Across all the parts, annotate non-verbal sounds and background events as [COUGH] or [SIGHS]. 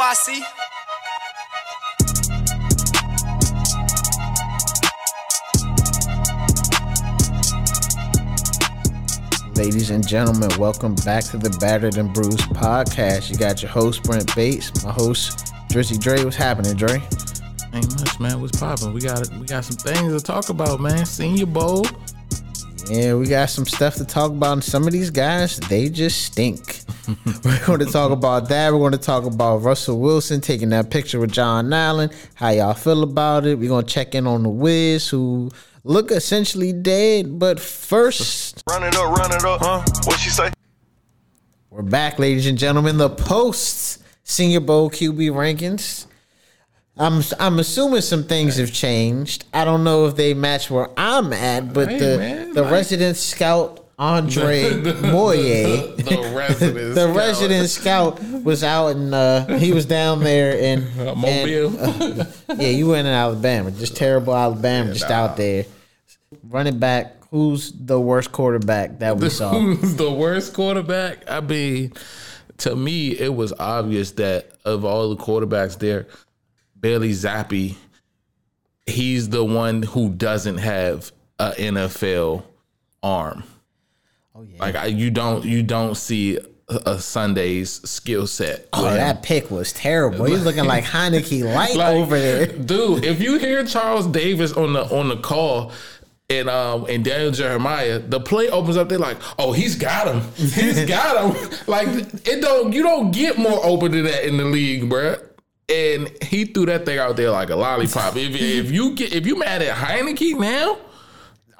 NYC. Ladies and gentlemen, welcome back to the Battered and Bruised podcast. You got your host Brent Bates, my host Drizzy Dre. What's happening, Dre? Ain't much, man. What's popping? We got we got some things to talk about, man. Senior Bowl. Yeah, we got some stuff to talk about. And some of these guys, they just stink. [LAUGHS] We're going to talk about that. We're going to talk about Russell Wilson taking that picture with John Allen. How y'all feel about it? We're going to check in on the Wiz, who look essentially dead. But first, Run it up, run it up, huh? What she say? we're back, ladies and gentlemen. The post Senior Bowl QB rankings. I'm I'm assuming some things have changed. I don't know if they match where I'm at, but Hey, the man, the like- resident scout Andre Moye, the resident, the resident scout was out and uh, he was down there in [LAUGHS] Uh, and- Mobile. yeah, you went in Alabama, just terrible Alabama, just out there. Running back, who's the worst quarterback that we saw? Who's the worst quarterback? I mean, to me, it was obvious that of all the quarterbacks there, Bailey Zappe, he's the one who doesn't have an NFL arm. Oh yeah, Like I, you don't you don't see a, Sunday's skill set. oh him. that pick was terrible. He's looking like Heinicke [LAUGHS] light Like, over there. dude. If you hear Charles Davis on the on the call. And um and Daniel Jeremiah, the play opens up. They're like, "Oh, he's got him. He's [LAUGHS] got him." like it don't you don't get more open than that in the league, bruh. And he threw that thing out there like a lollipop. if if you get if you mad at Heinicke now,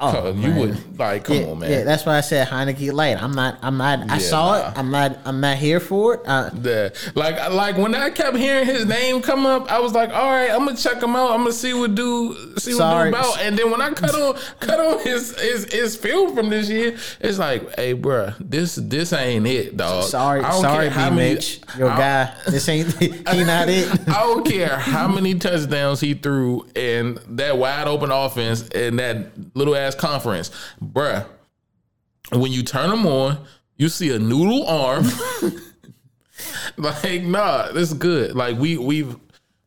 Oh, you would like come yeah, on, man. yeah, that's why I said Heinicke light. I'm not. I'm not. I Yeah, saw nah. it. I'm not. I'm not here for it. Uh, The, like like when I kept hearing his name come up, I was like, all right, I'm gonna check him out. I'm gonna see what do see what do about. And then when I cut on cut on his his his film from this year, it's like, hey, bro, this this ain't it, dog. sorry, sorry, how B. many- Mitch, your guy. This ain't. [LAUGHS] He not it. [LAUGHS] I don't care how many touchdowns he threw in that wide open offense and that little ass conference, bruh. When you turn them on, you see a noodle arm. [LAUGHS] like, nah, this is good. Like we we've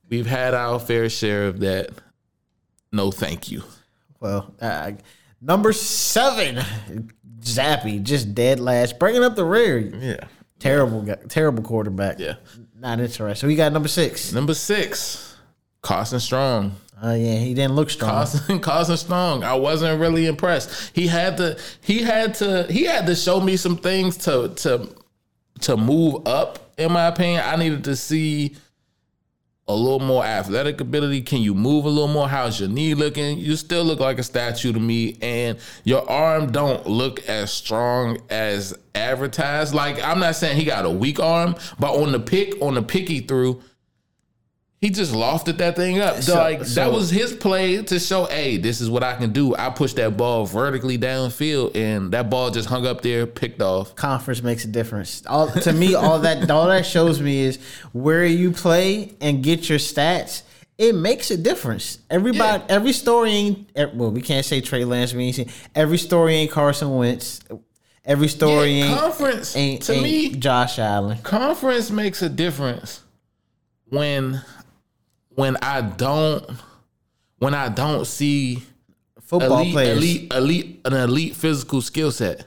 we've had our fair share of that. No, thank you. Well, uh, number seven, Zappe, just dead last, bringing up the rear. Yeah, Terrible, terrible quarterback. yeah. not interesting. So We got number six. Number six, Carson Strong. Oh yeah, he didn't look strong. Carson, [LAUGHS] Carson Strong. I wasn't really impressed. He had to. He had to. He had to show me some things to to to move up. In my opinion, I needed to see a little more athletic ability. Can you move a little more? How's your knee looking? You still look like a statue to me, and your arm don't look as strong as advertised. Like I'm not saying he got a weak arm, but on the pick, on the picky threw, he just lofted that thing up. So- like so- that was his play to show, hey, this is what I can do. I pushed that ball vertically downfield, and that ball just hung up there, picked off. Conference makes a difference. All to me, all that [LAUGHS] all that shows me is where you play and get your stats. It makes a difference. Everybody, Yeah. every story ain't. Well, we can't say Trey Lance. We ain't say every story ain't Carson Wentz. Every story Yeah, ain't conference ain't, to ain't me, Josh Allen. conference makes a difference when when I don't when I don't see Football elite, players, elite, elite, an elite physical skill set.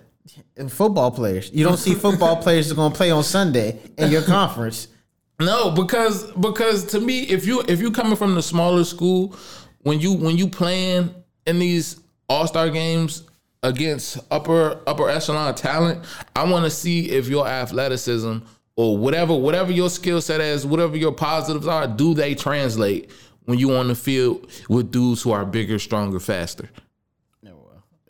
And football players. You don't see [LAUGHS] football players that are going to play on Sunday in your conference. No, because because to me, if you if you coming from the smaller school, when you when you playing in these all star games against upper upper echelon talent, I want to see if your athleticism or whatever whatever your skill set is, whatever your positives are, do they translate when you on the field with dudes who are bigger, stronger, faster?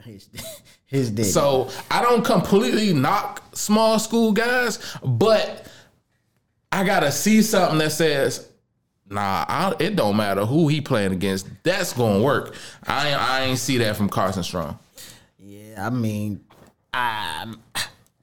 His, [LAUGHS] his did. So I don't completely knock small school guys, but I gotta see something that says, "Nah, I, it don't matter who he playing against. That's gonna work." I ain't, I ain't see that from Carson Strong. Yeah, I mean, um,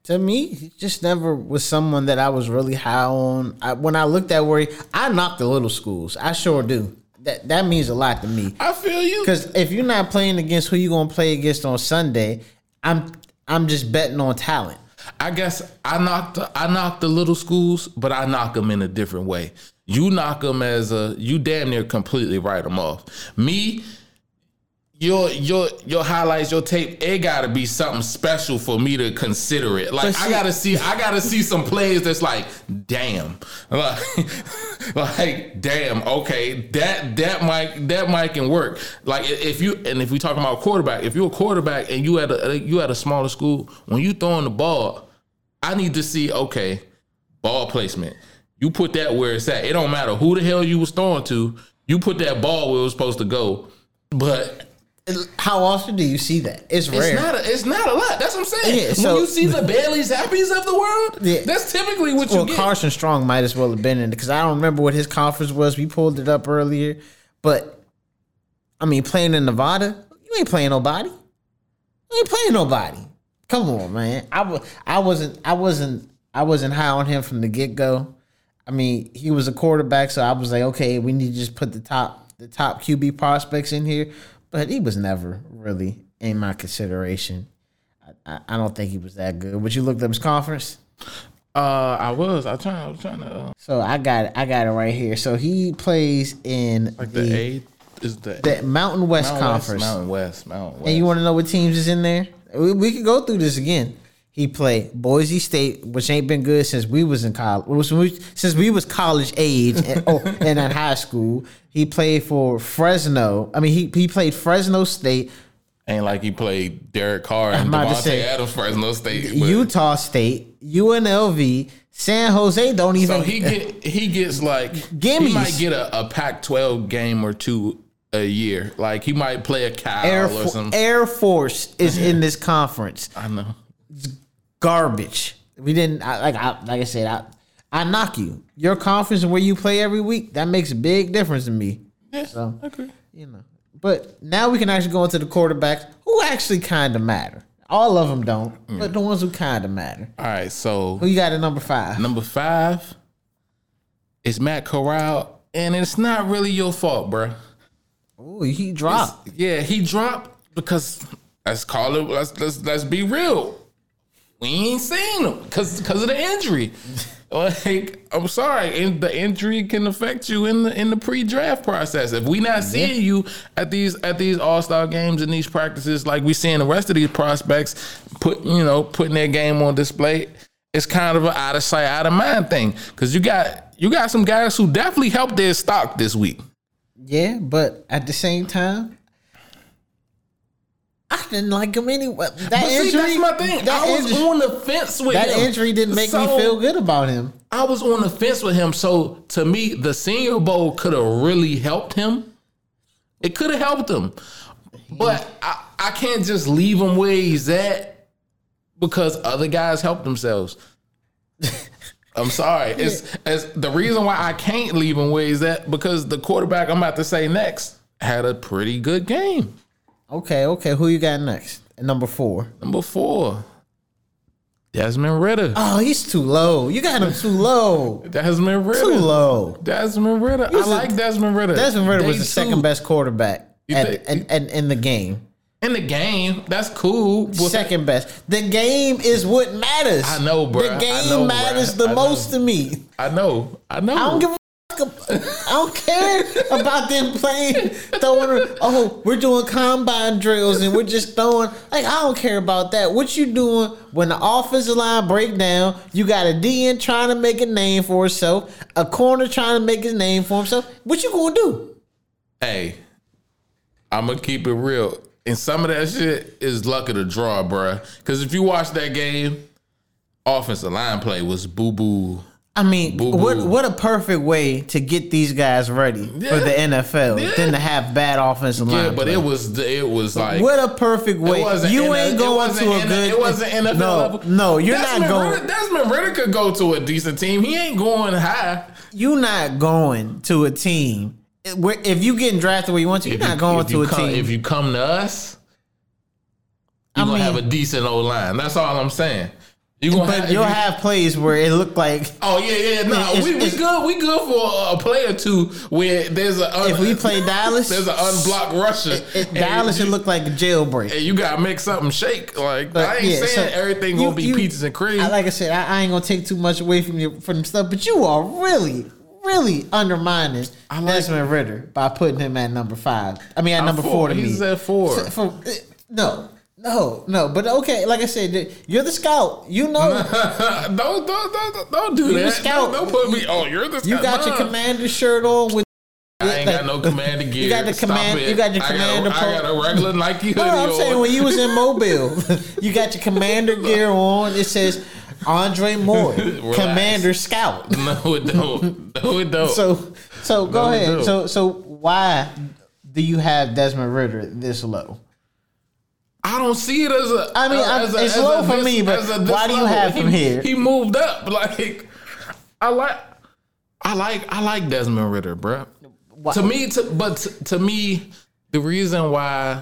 to me, he just never was someone that I was really high on. I, when I looked at where he, I knocked the little schools. I sure do. That that means a lot to me. I feel you. Because if you're not playing against who you gonna play against on Sunday, I'm I'm just betting on talent. I guess I knocked I knocked the little schools, but I knock them in a different way. You knock them as a you damn near completely write them off. Me, your your your highlights, your tape, it gotta be something special for me to consider it. Like I gotta see, I gotta see some plays that's like, damn, [LAUGHS] like, like damn, okay, that that might that might can work. Like if you and if we talking about quarterback, if you're a quarterback and you at a you at a smaller school, when you throwing the ball, I need to see okay, ball placement. You put that where it's at. It don't matter who the hell you was throwing to. You put that ball where it was supposed to go. But How often do you see that? It's rare. it's not a, it's not a lot. That's what I'm saying. Yeah, so- when you see the [LAUGHS] Bailey's Zappes of the world, Yeah. that's typically what you well, get. Carson Strong might as well have been in it because I don't remember what his conference was. We pulled it up earlier, but I mean, playing in Nevada, you ain't playing nobody. You ain't playing nobody. Come on, man. I was, I wasn't, I wasn't, I wasn't high on him from the get go. I mean, he was a quarterback, so I was like, okay, we need to just put the top, the top QB prospects in here. But he was never really in my consideration. I, I, I don't think he was that good. Would you look up his conference? Uh, I was. I trying. I was trying to uh, So I got it. I got it right here. So he plays in like the, the A is the, the Mountain West Mountain West, Conference. Mountain West, Mountain West. And you want to know what teams is in there? We, we could go through this again. He played Boise State, which ain't been good since we was in college. Since we was college age and, oh, [LAUGHS] and in high school. He played for Fresno. I mean, he he played Fresno State, Ain't like he played Derek Carr and Davante say, Adams, Fresno State. but- Utah State, UNLV, San Jose. Don't even. so he [LAUGHS] get he gets like Gimmies. he might get a, a Pac-12 game or two a year. Like he might play a Cal Air, or something. Air Force is in this conference. I know. Garbage. We didn't I, like I like I said I I knock you. Your conference and where you play every week that makes a big difference to me. Yeah, So okay. you know, but now we can actually go into the quarterbacks who actually kind of matter. All of them don't, but mm. the ones who kind of matter. All right, so Who you got at number five? number five is Matt Corral, and it's not really your fault, bruh. Oh, he dropped. Yeah, he dropped because let's call it. Let's let's let's be real. We ain't seen him because because of the injury. [LAUGHS] Like I'm sorry, and the injury can affect you in the in the pre-draft process. If we not seeing you at these at these All Star games and these practices, like we seeing the rest of these prospects put you know putting their game on display, it's kind of an out of sight, out of mind thing. Because you got you got some guys who definitely helped their stock this week. Yeah, but at the same time, I didn't like him anyway. That But see, injury, that's my thing. That, I was injury, on the fence with him. that him. injury didn't make me feel good about him. I was on the fence with him. So to me, the Senior Bowl could have really helped him. It could have helped him, but I, I can't just leave him where he's at because other guys helped themselves. [LAUGHS] I'm sorry. It's, it's the reason why I can't leave him where he's at because the quarterback I'm about to say next had a pretty good game. Okay, okay. Who you got next? Number four. Number four, Desmond Ridder. Oh, he's too low. You got him too low. [LAUGHS] Desmond Ridder. Too low. Desmond Ridder. I like Desmond Ridder. Desmond Ridder was the second best quarterback at, and, and in the game. in the game. That's cool. but- Second best. The game is what matters. I know, bruh. The game know, matters bruh. the most to me. I know. I know. I don't give a fuck. [LAUGHS] I don't care about them playing, throwing. Oh, we're doing combine drills and we're just throwing. Like I don't care about that. What you doing when the offensive line break down? You got a DN trying to make a name for himself, a corner trying to make his name for himself. What you gonna do? hey, I'm gonna keep it real. And some of that shit is luck of the draw, bruh. Because if you watch that game, offensive line play was boo boo. I mean, Boo-boo. what what a perfect way to get these guys ready for the NFL Yeah. than to have bad offensive line. Yeah, but play. it was it was like What a perfect way! You N- ain't going to a good. It wasn't NFL No, level. no, you're Desmond not going. Ridder, Desmond Ridder could go to a decent team. He ain't going high. You're not going to a team. Where if you getting drafted where you want to, you're If not going to a come, team. If you come to us, you're gonna mean- have a decent old line. That's all I'm saying. You gonna But have, you'll you- have plays where it looked like Oh yeah, yeah, no, It's- we, we good. We good for a play or two where there's a un, if we play [LAUGHS] Dallas, there's an unblocked rusher. it, and Dallas you, it looked like a jailbreak. and you gotta make something shake. Like But, I ain't yeah, saying so everything you- gonna be you- peaches and cream. I, like I said, I, I ain't gonna take too much away from you from stuff, but you are really, really undermining I like- Desmond Ridder by putting him at number five. I mean, at number four. four to He's me. at four. So- for- eh, no, no, no. But okay, like I said, you're the scout. You know, don't, don't don't don't do that. scout. Don't, don't put me. Oh, you're the scout. you got your commander shirt on with. I ain't like- got no commander gear. You got the Stop command- it. you got your I commander Got a, I got a regular Nike hoodie No, I'm on. saying when you was in [LAUGHS] Mobile, you got your commander gear on. It says Andre Moore, [LAUGHS] Relax. commander scout. [LAUGHS] no, it don't. No, it don't. So, so go No, ahead. So, so why do you have Desmond Ridder this low? I don't see it as a. I mean, uh, I'm- as a- it's as low a for this- me, but as a this why do you have him He- here? He moved up. [LAUGHS] Like I like, I like, I like Desmond Ridder, bruh. Why- To me, to, but to, to me, the reason why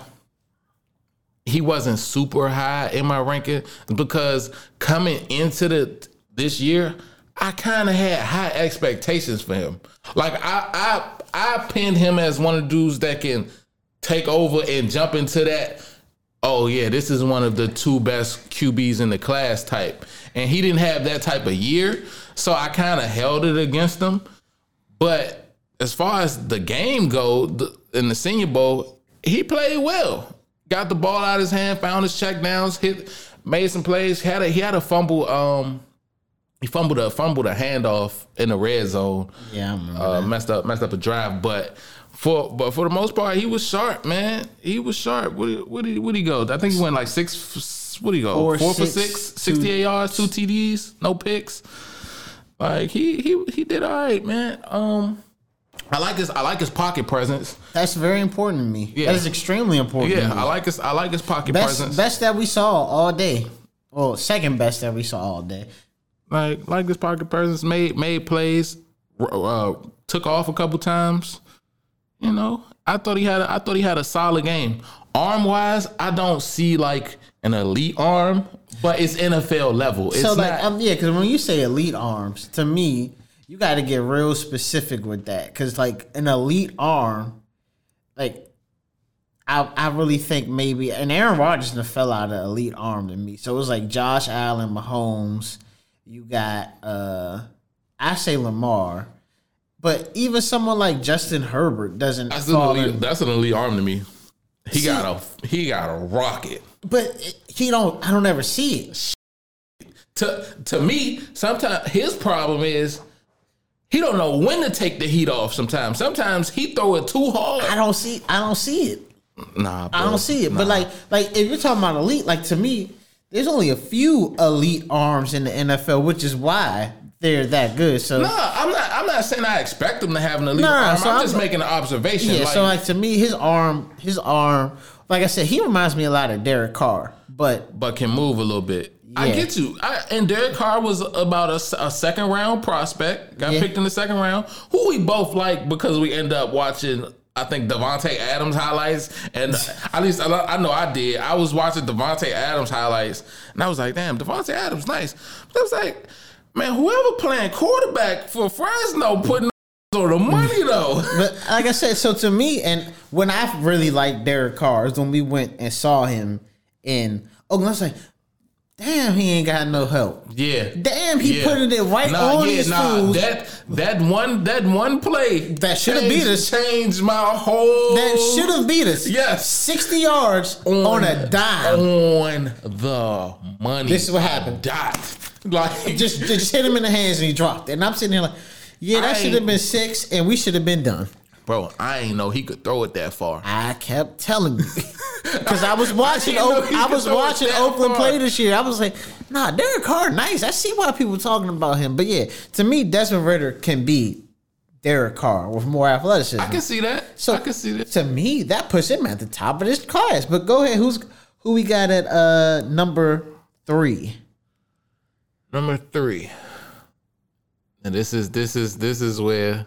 he wasn't super high in my ranking because coming into the this year, I kind of had high expectations for him. Like I, I, I pinned him as one of the dudes that can take over and jump into that. Oh yeah, this is one of the two best QBs in the class type, and he didn't have that type of year, so I kind of held it against him. But as far as the game go the, in the Senior Bowl, he played well. Got the ball out of his hand, found his check downs, hit, made some plays. Had a he had a fumble. Um, he fumbled a fumbled a handoff in the red zone. Yeah, Uh, messed up messed up a drive, but. For but for the most part, he was sharp, man. He was sharp. What did what did what he go? I think he went like six. What did he go? Four, Four, for six, six, 68 yards, two TDs, no picks. Like he he he did all right, man. Um, I like his I like his pocket presence. That's very important to me. Yeah. That is extremely important. to Yeah, me. I like his I like his pocket best presence. best that we saw all day. Well, second best that we saw all day. Like like his pocket presence made made plays, uh, took off a couple times. You know, I thought he had a, I thought he had a solid game. Arm wise, I don't see like an elite arm, but it's NFL level. It's so like, not, um, yeah, because when you say elite arms, to me, you got to get real specific with that. Because like an elite arm, like I I really think maybe and Aaron Rodgers fell out of elite arm to me. So it was like Josh Allen, Mahomes. You got uh I say Lamar, but even someone like Justin Herbert doesn't that's an elite, that's an elite arm to me. He got a he got a rocket. But he don't. I don't ever see it. to to me, sometimes his problem is he don't know when to take the heat off. Sometimes, sometimes he throw it too hard. I don't see. I don't see it. Nah, bro. I don't see it. But like, like if you're talking about elite, like to me, there's only a few elite arms in the NFL, which is why they're that good. So no, I'm not. I'm not saying I expect him to have an elite no, arm. so I'm, I'm- just making an observation. yeah, like, so like to me, his arm, his arm, like I said, he reminds me a lot of Derek Carr. But but can move a little bit. I get you. I, and Derek Carr was about a second round prospect. Got Yeah. picked in the second round. Who we both like because we end up watching. I think Davante Adams highlights, and at least I, know- I know I did. I was watching Davante Adams highlights, and I was like, "Damn, Davante Adams, nice." But I was like, "Man, whoever playing quarterback for Fresno putting [LAUGHS] on the money though." [LAUGHS] but like I said, so to me, and when I really liked Derek Carr is when we went and saw him in Oakland. I was like, damn, he ain't got no help. Yeah. Damn, he Yeah. putting it right nah, on yeah, his nah, fools. That that one that one play That shoulda changed- beat us. Changed my whole that should have beat us. Yes. 60 yards on, a dime. on the money. This is what happened. Dot. Like just just hit him in the hands and he dropped it. And I'm sitting here like, yeah, that should have been six and we should have been done. bro, I ain't know he could throw it that far. I kept telling you. [LAUGHS] Because I was watching didn't know Oak- he I was watching Oakland far. play this year. I was like, nah, Derek Carr, nice. I see why people talking about him. But yeah, to me, Desmond Ridder can be Derek Carr with more athleticism. I can see that. So I can see that. To me, that puts him at the top of this class. But go ahead, who's who we got at uh number three? Number three. And this is this is this is where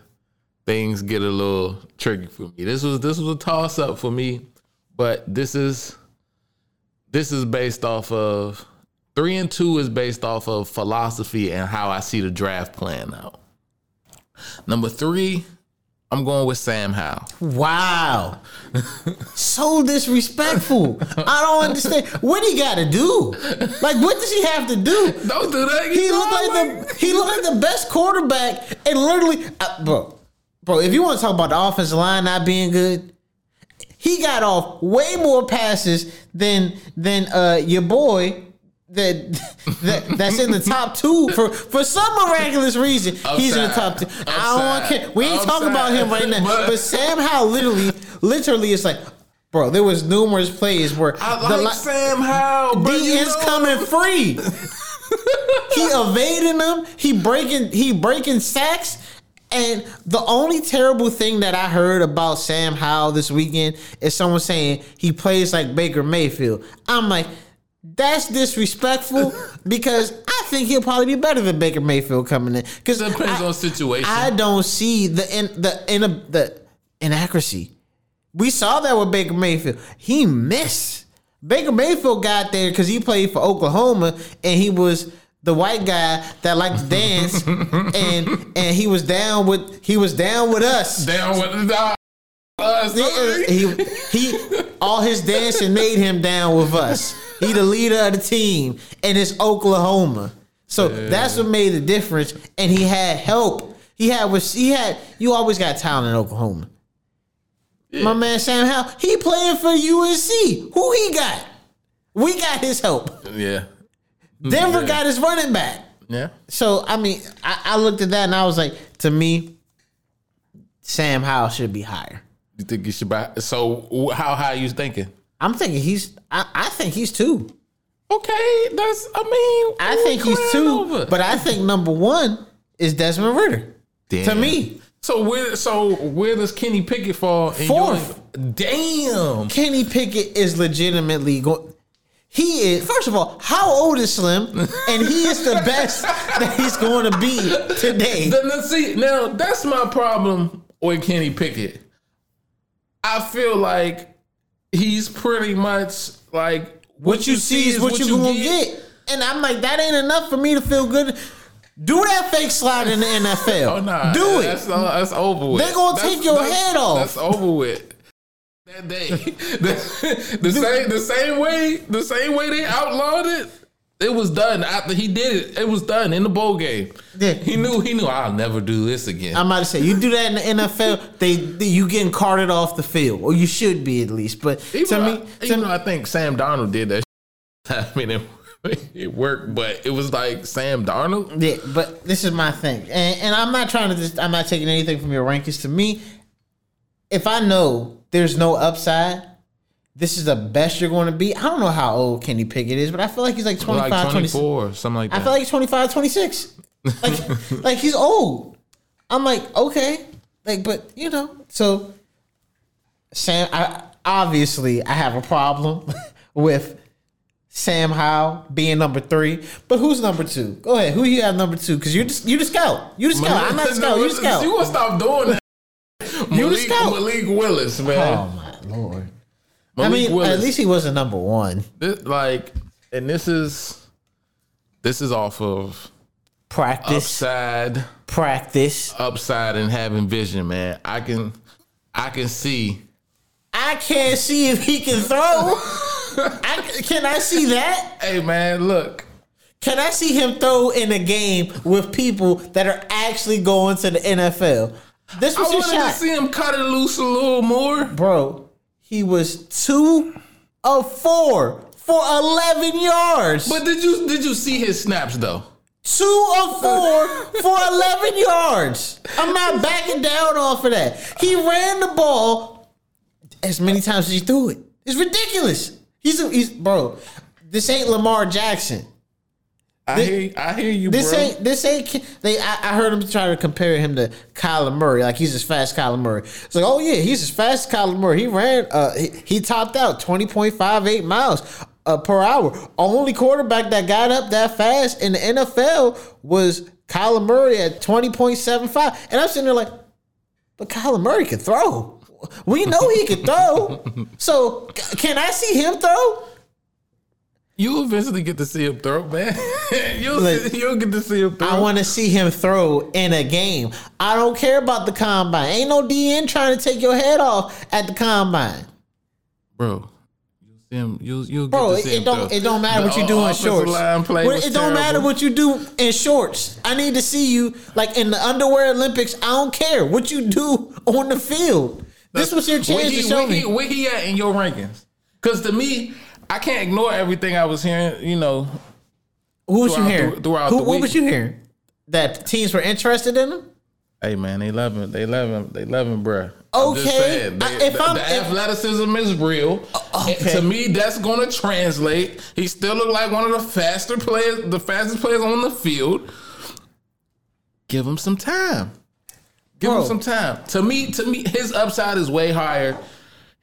things get a little tricky for me. This was this was a toss up for me, but this is this is based off of Three and two is based off of philosophy and how I see the draft playing out. Number three, I'm going with Sam Howell. Wow. so disrespectful. I don't understand. What he got to do? Like, what does he have to do? Don't do that. He looked like the he looked like the best quarterback, and literally, uh, bro, bro. If you want to talk about the offensive line not being good, he got off way more passes than than uh, your boy that, that that's in the top two for for some miraculous reason. He's in the top two. I don't want to. We ain't talking about him right now. But- But Sam Howell literally, literally, it's like, bro. There was numerous plays where I the like li- Sam Howell, but D is know- coming free. [LAUGHS] he evading them. He breaking. He breaking sacks. And the only terrible thing that I heard about Sam Howell this weekend is someone saying he plays like Baker Mayfield. I'm like, that's disrespectful [LAUGHS] because I think he'll probably be better than Baker Mayfield coming in. Because Depends on situation. I don't see the in, the in the inaccuracy. We saw that with Baker Mayfield. He missed. Baker Mayfield got there because he played for Oklahoma and he was the white guy that liked to dance [LAUGHS] and and he was down with he was down with us. down with the Uh. He he all his dancing made him down with us. He the leader of the team and it's Oklahoma. So that's what made the difference. And he had help. He had was he had you always got talent in Oklahoma. My man Sam Howell, he playing for UNC. Who he got? We got his help. yeah, Denver Yeah. got his running back. yeah. So I mean, I, I looked at that and I was like, to me, Sam Howell should be higher. You think you should buy? So how high are you thinking? I'm thinking he's. I, I think he's two. Okay, that's. I mean, I think he's two, over. but I think number one is Desmond Ridder. Damn. To me, So where? So where does Kenny Pickett fall? in Fourth. your- Damn. Kenny Pickett is legitimately going. He is first of all, how old is Slim? [LAUGHS] And he is the best that he's going to be today. Then let's see. Now that's my problem with Kenny Pickett. I feel like he's pretty much like what you see is what, you gonna get. And I'm like, that ain't enough for me to feel good. Do that fake slide in the [LAUGHS] NFL. Oh no, Do it. That's, that's over with. They're gonna That's- take your head off. That's over with. That day, [LAUGHS] the, the same the same way the same way they outlawed it. It was done after he did it. It was done in the bowl game. Yeah. He knew. He knew. I'll never do this again. I'm about to say, you do that in the NFL, they, they- you getting carted off the field, or you should be at least. But even to me, I, to me, I think Sam Darnold did that. [LAUGHS] I mean, it, it worked, but it was like Sam Darnold. Yeah, but this is my thing, and, and I'm not trying to just. I'm not taking anything from your rankings. To me, if I know there's no upside, this is the best you're going to be. I don't know how old Kenny Pickett is, but I feel like he's like 25, Like 24 or something like that. I feel like he's 25, 26. Like, [LAUGHS] like he's old. I'm like, okay. Like, but you know, so Sam, I obviously I have a problem [LAUGHS] with Sam Howell being number three. But who's number two? Go ahead. Who you have number two? Because you're just you the scout. You the scout. I'm not the [LAUGHS] scout. You the scout. You gonna stop doing that? You the scout. Malik Willis, man. Oh my lord. I mean, Willis. at least he wasn't number one. This- like, and this is this is off of Practice, upside, practice. upside, and having vision, man. I can, I can see. I can't see if he can throw. [LAUGHS] I, can I see that? Hey, man, look. Can I see him throw in a game with people that are actually going to the NFL? This I was I wanted to see him cut it loose a little more. bro. He was two of four for eleven yards. But did you did you see his snaps though? Two of four for 11 yards. I'm not backing down off of that. He ran the ball as many times as he threw it. It's ridiculous. He's, a, he's bro. This ain't Lamar Jackson. I hear, I hear you, This bro. ain't this ain't. They I, I heard him try to compare him to Kyler Murray, like he's as fast as Kyler Murray. It's like, oh yeah, he's as fast as Kyler Murray. He ran, uh, he, he topped out twenty point five eight miles uh, per hour. Only quarterback that got up that fast in the NFL was Kyler Murray at twenty point seven five. And I'm sitting there like, but Kyler Murray can throw. We know he can throw. [LAUGHS] so can I see him throw? You eventually get to see him throw, man. [LAUGHS] you'll, Look, you'll get to see him throw. I want to see him throw in a game. I don't care about the combine. Ain't no DN trying to take your head off at the combine. bro. You'll see him. You'll you'll Bro, get to it, see it him don't throw. it don't matter The what you do in shorts. Well, it don't matter what you do in shorts. I need to see you like in the underwear Olympics. I don't care what you do on the field. This was your chance he, to show where me. He, where he at in your rankings? Because to me, I can't ignore everything I was hearing. You know, Who was you hearing? the- throughout Who, the what was you hearing? That teams were interested in him. hey man, they love him. They love him. They love him, bruh. Okay, saying, I- if the, I'm- the if- athleticism is real. Okay. to me, that's going to translate. He still look like one of the faster players, the fastest players on the field. Give him some time. Give Bro. him some time. To me, to me, his upside is way higher.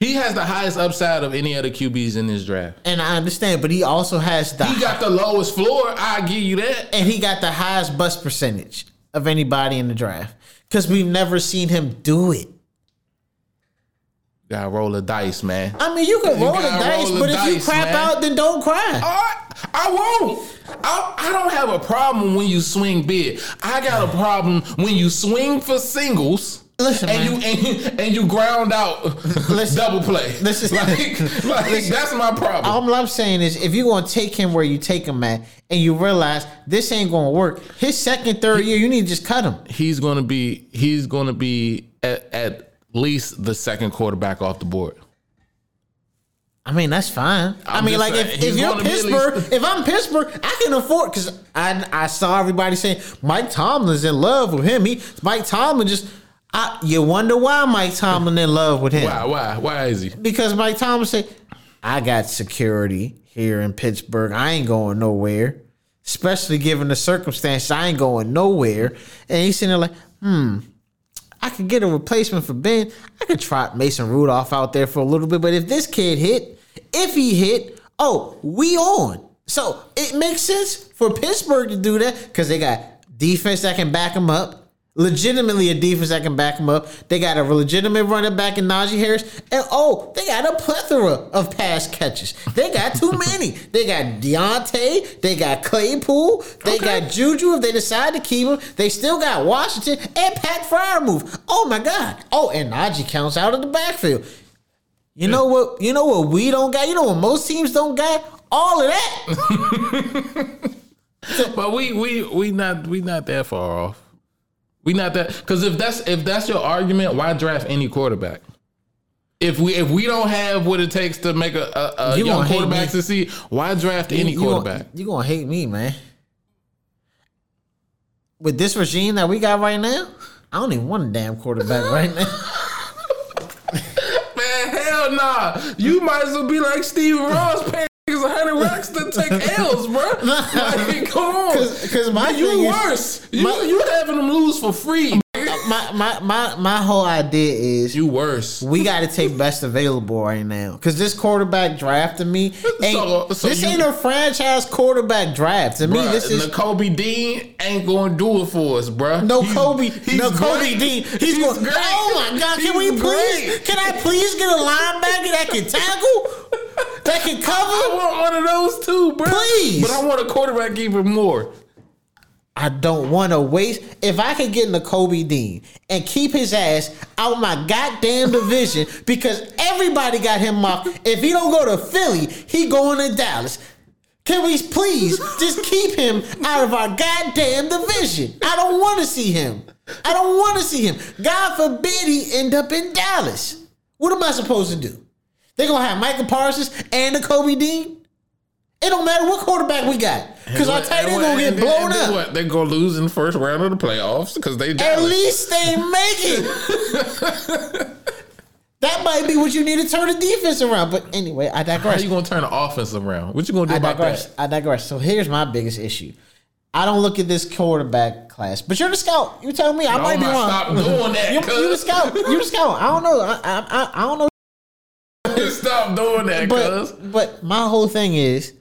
He has the highest upside of any other QBs in this draft. And I understand, but he also has the He got the lowest floor. I give you that. and he got the highest bust percentage of anybody in the draft because we've never seen him do it. Got to roll the dice, man. I mean, you can You roll the dice, roll but if you crap man. out, then don't cry. I, I won't. I, I don't have a problem when you swing big. I got a problem when you swing for singles. Listen, and you and, you and you ground out [LAUGHS] Listen. double play. Listen. [LAUGHS] like, [LAUGHS] like that's my problem. All I'm saying is, if you're gonna take him where you take him at, and you realize this ain't gonna work, his second, third year, you need to just cut him. he's gonna be he's gonna be at, at least the second quarterback off the board. I mean, that's fine. i I'm mean, like saying, if, if you're gonna be at Pittsburgh, least- if I'm Pittsburgh, I can afford because I I saw everybody saying Mike Tomlin's in love with him. He Mike Tomlin just. I, you wonder why Mike Tomlin in love with him? Why? Why? Why is he? Because Mike Tomlin said, I got security here in Pittsburgh. I ain't going nowhere. Especially given the circumstances, I ain't going nowhere. And he's sitting there like, hmm, I could get a replacement for Ben. I could trot Mason Rudolph out there for a little bit. But if this kid hit, if he hit, oh, we on. So it makes sense for Pittsburgh to do that because they got defense that can back them up. Legitimately a defense that can back them up. They got a legitimate running back in Najee Harris. And oh, they got a plethora of pass catches. They got too [LAUGHS] many. They got Diontae. They got Claypool. They got Juju if they decide to keep him. They still got Washington and Pat Freiermuth. Oh my God. Oh, and Najee counts out of the backfield. You know what? You know what we don't got? You know what most teams don't got? All of that. [LAUGHS] But we we we not we not that far off. We not that because if that's if that's your argument, why draft any quarterback? If we if we don't have what it takes to make a, a, a You young gonna quarterback succeed, why draft any You gonna- quarterback? You gonna hate me, man. With this regime that we got right now, I don't even want a damn quarterback [LAUGHS] right now. Man, hell nah. You might as well be like Steve Ross [LAUGHS] niggas a hundred racks to take [LAUGHS] L's, bro. [LAUGHS] Like, come on. 'cause my you thing is- worse. You my- you having them lose for free. my, my my my whole idea is You worse. we got to take best available right now because this quarterback draft to me ain't So- so this you- ain't a franchise quarterback draft to me. This is Kobe Dean ain't gonna do it for us, bruh. No He's- Kobe, he's no Kobe great. Dean. He's, going. great. Oh my God! Can He's we please? great. Can I please get a linebacker that can tackle, that can cover. I want one of those too, bro. Please. But I want a quarterback even more. I don't want to waste. If I could get in the Kobe Dean and keep his ass out my goddamn division [LAUGHS] because everybody got him mocked. If he don't go to Philly, he going to Dallas. Can we please just keep him out of our goddamn division? I don't want to see him. I don't want to see him. God forbid he end up in Dallas. What am I supposed to do? They gonna have Micah Parsons and the Kobe Dean? It don't matter what quarterback we got because our tight end gonna get blown up. What? They gonna lose in the first round of the playoffs because they At least they make it. [LAUGHS] that might be what you need to turn the defense around. But anyway, I How digress. you gonna turn the offense around? What you gonna do I about digress. that? I digress. So here's my biggest issue. I don't look at this quarterback class, but you're the scout. You tell me I No, might be wrong. stop doing that, You, you the scout. You the scout. I don't know. I, I, I, I don't know. [LAUGHS] Stop doing that, cuz. But but my whole thing is,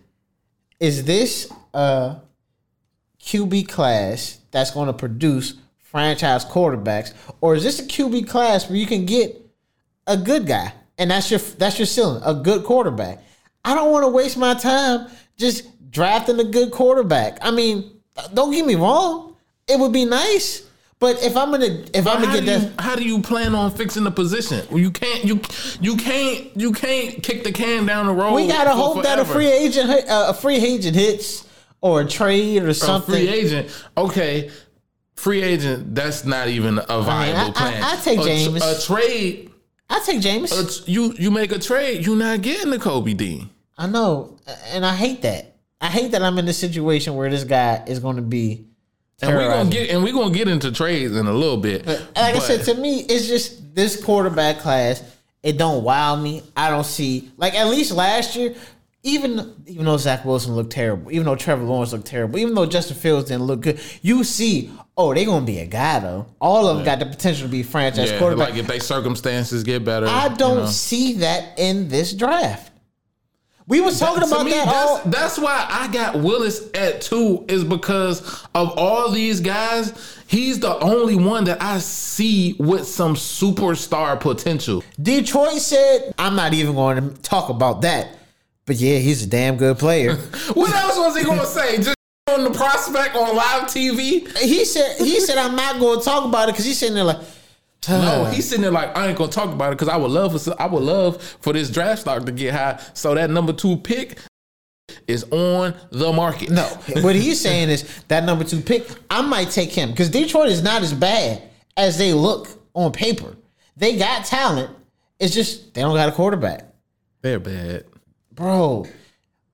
is this a QB class that's going to produce franchise quarterbacks, or is this a QB class where you can get a good guy and that's your that's your ceiling, a good quarterback? I don't want to waste my time just drafting a good quarterback. I mean, don't get me wrong, it would be nice. But if I'm gonna if I'm gonna get you, that how do you plan on fixing the position? Well, You can't you you can't you can't kick the can down the road. we gotta hope that a free agent uh, a free agent hits or a trade or A something. free agent. Okay, free agent. That's not even a viable I- I- plan. I take A James. A, trade. I take James. a you you make a trade. You're not getting the Kobe Dean. I know, and I hate that. I hate that I'm in this situation where this guy is going to be. And we're gonna get and we're gonna get into trades in a little bit. Like I said, to me, it's just this quarterback class. It don't wow me. I don't see like at least last year, even even though Zach Wilson looked terrible, even though Trevor Lawrence looked terrible, even though Justin Fields didn't look good, you see, oh, they're gonna be a guy though. All of them got the potential to be franchise yeah, quarterback. like if they circumstances get better. I don't you know. see that in this draft. We was talking To about me, that that's, all. that's why I got Willis at two, is because of all these guys, he's the only one that I see with some superstar potential. Detroit said, I'm not even going to talk about that. But yeah, he's a damn good player. [LAUGHS] What else was he gonna say? Just on the prospect on live TV? he said he said I'm not going to talk about it because he's sitting there like, No, he's sitting there like I ain't gonna talk about it because I would love for I would love for this draft stock to get high. So that number two pick is on the market. no. [LAUGHS] what he's saying is that number two pick, I might take him because Detroit is not as bad as they look on paper. They got talent. It's just they don't got a quarterback, they're bad. bro.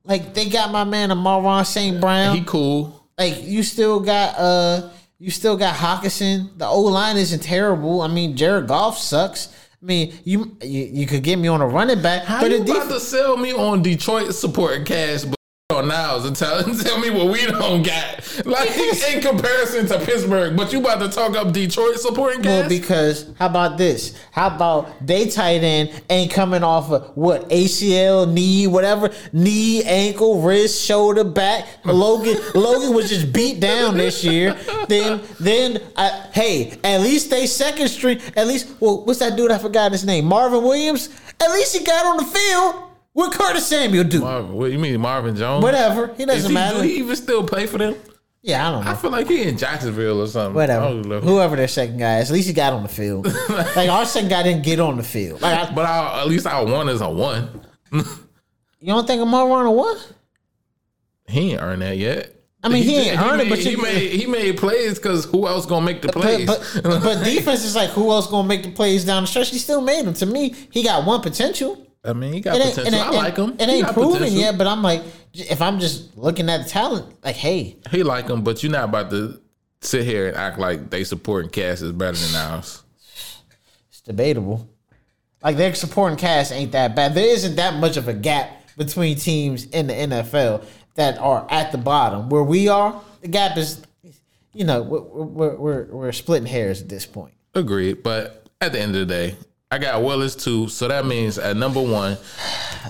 Like they got my man Amon St. Brown. He cool. like you still got uh you still got Hockenson. The O line isn't terrible. I mean, Jared Goff sucks. I mean, you you, you could get me on a running back, How but you about def- to sell me on Detroit supporting cash, but on Niles and tell, [LAUGHS] tell me what we don't got? Like [LAUGHS] in comparison to Pittsburgh, but you about to talk up Detroit supporting cash? well, because how about this? How about they tight end ain't coming off of what ACL, knee, whatever, knee, ankle, wrist, shoulder, back. Logan [LAUGHS] Logan was just beat down this year. Then then uh, hey, at least they second string. At least well, what's that dude? I forgot his name. Marvin Williams. At least he got on the field. What Curtis Samuel do? Marvin, what you mean Marvin Jones? Whatever. He doesn't he, matter. do he even still play for them? yeah, I don't I feel like he in Jacksonville or something. Whatever. Oh, Whoever their second guy is, at least he got on the field. [LAUGHS] like our second guy didn't get on the field. Like I, But I, at least our one is a one. [LAUGHS] you don't think Amar a one? He ain't earned that yet. I mean, he ain't earned it, but he you- made he made plays because who else gonna make the But, plays? but but [LAUGHS] defense is like who else gonna make the plays down the stretch? He still made them. To me, he got one potential. I mean, he got It potential. it I like him. It He ain't proven potential. yet, but I'm like, if I'm just looking at the talent, like, hey, He like him, but you're not about to sit here and act like they supporting Cass is better than ours. it's debatable. Like their supporting cast ain't that bad. There isn't that much of a gap between teams in the NFL that are at the bottom. Where we are, the gap is, you know, we're we're, we're, we're splitting hairs at this point. Agreed. But at the end of the day, I got Willis too. So that means at number one,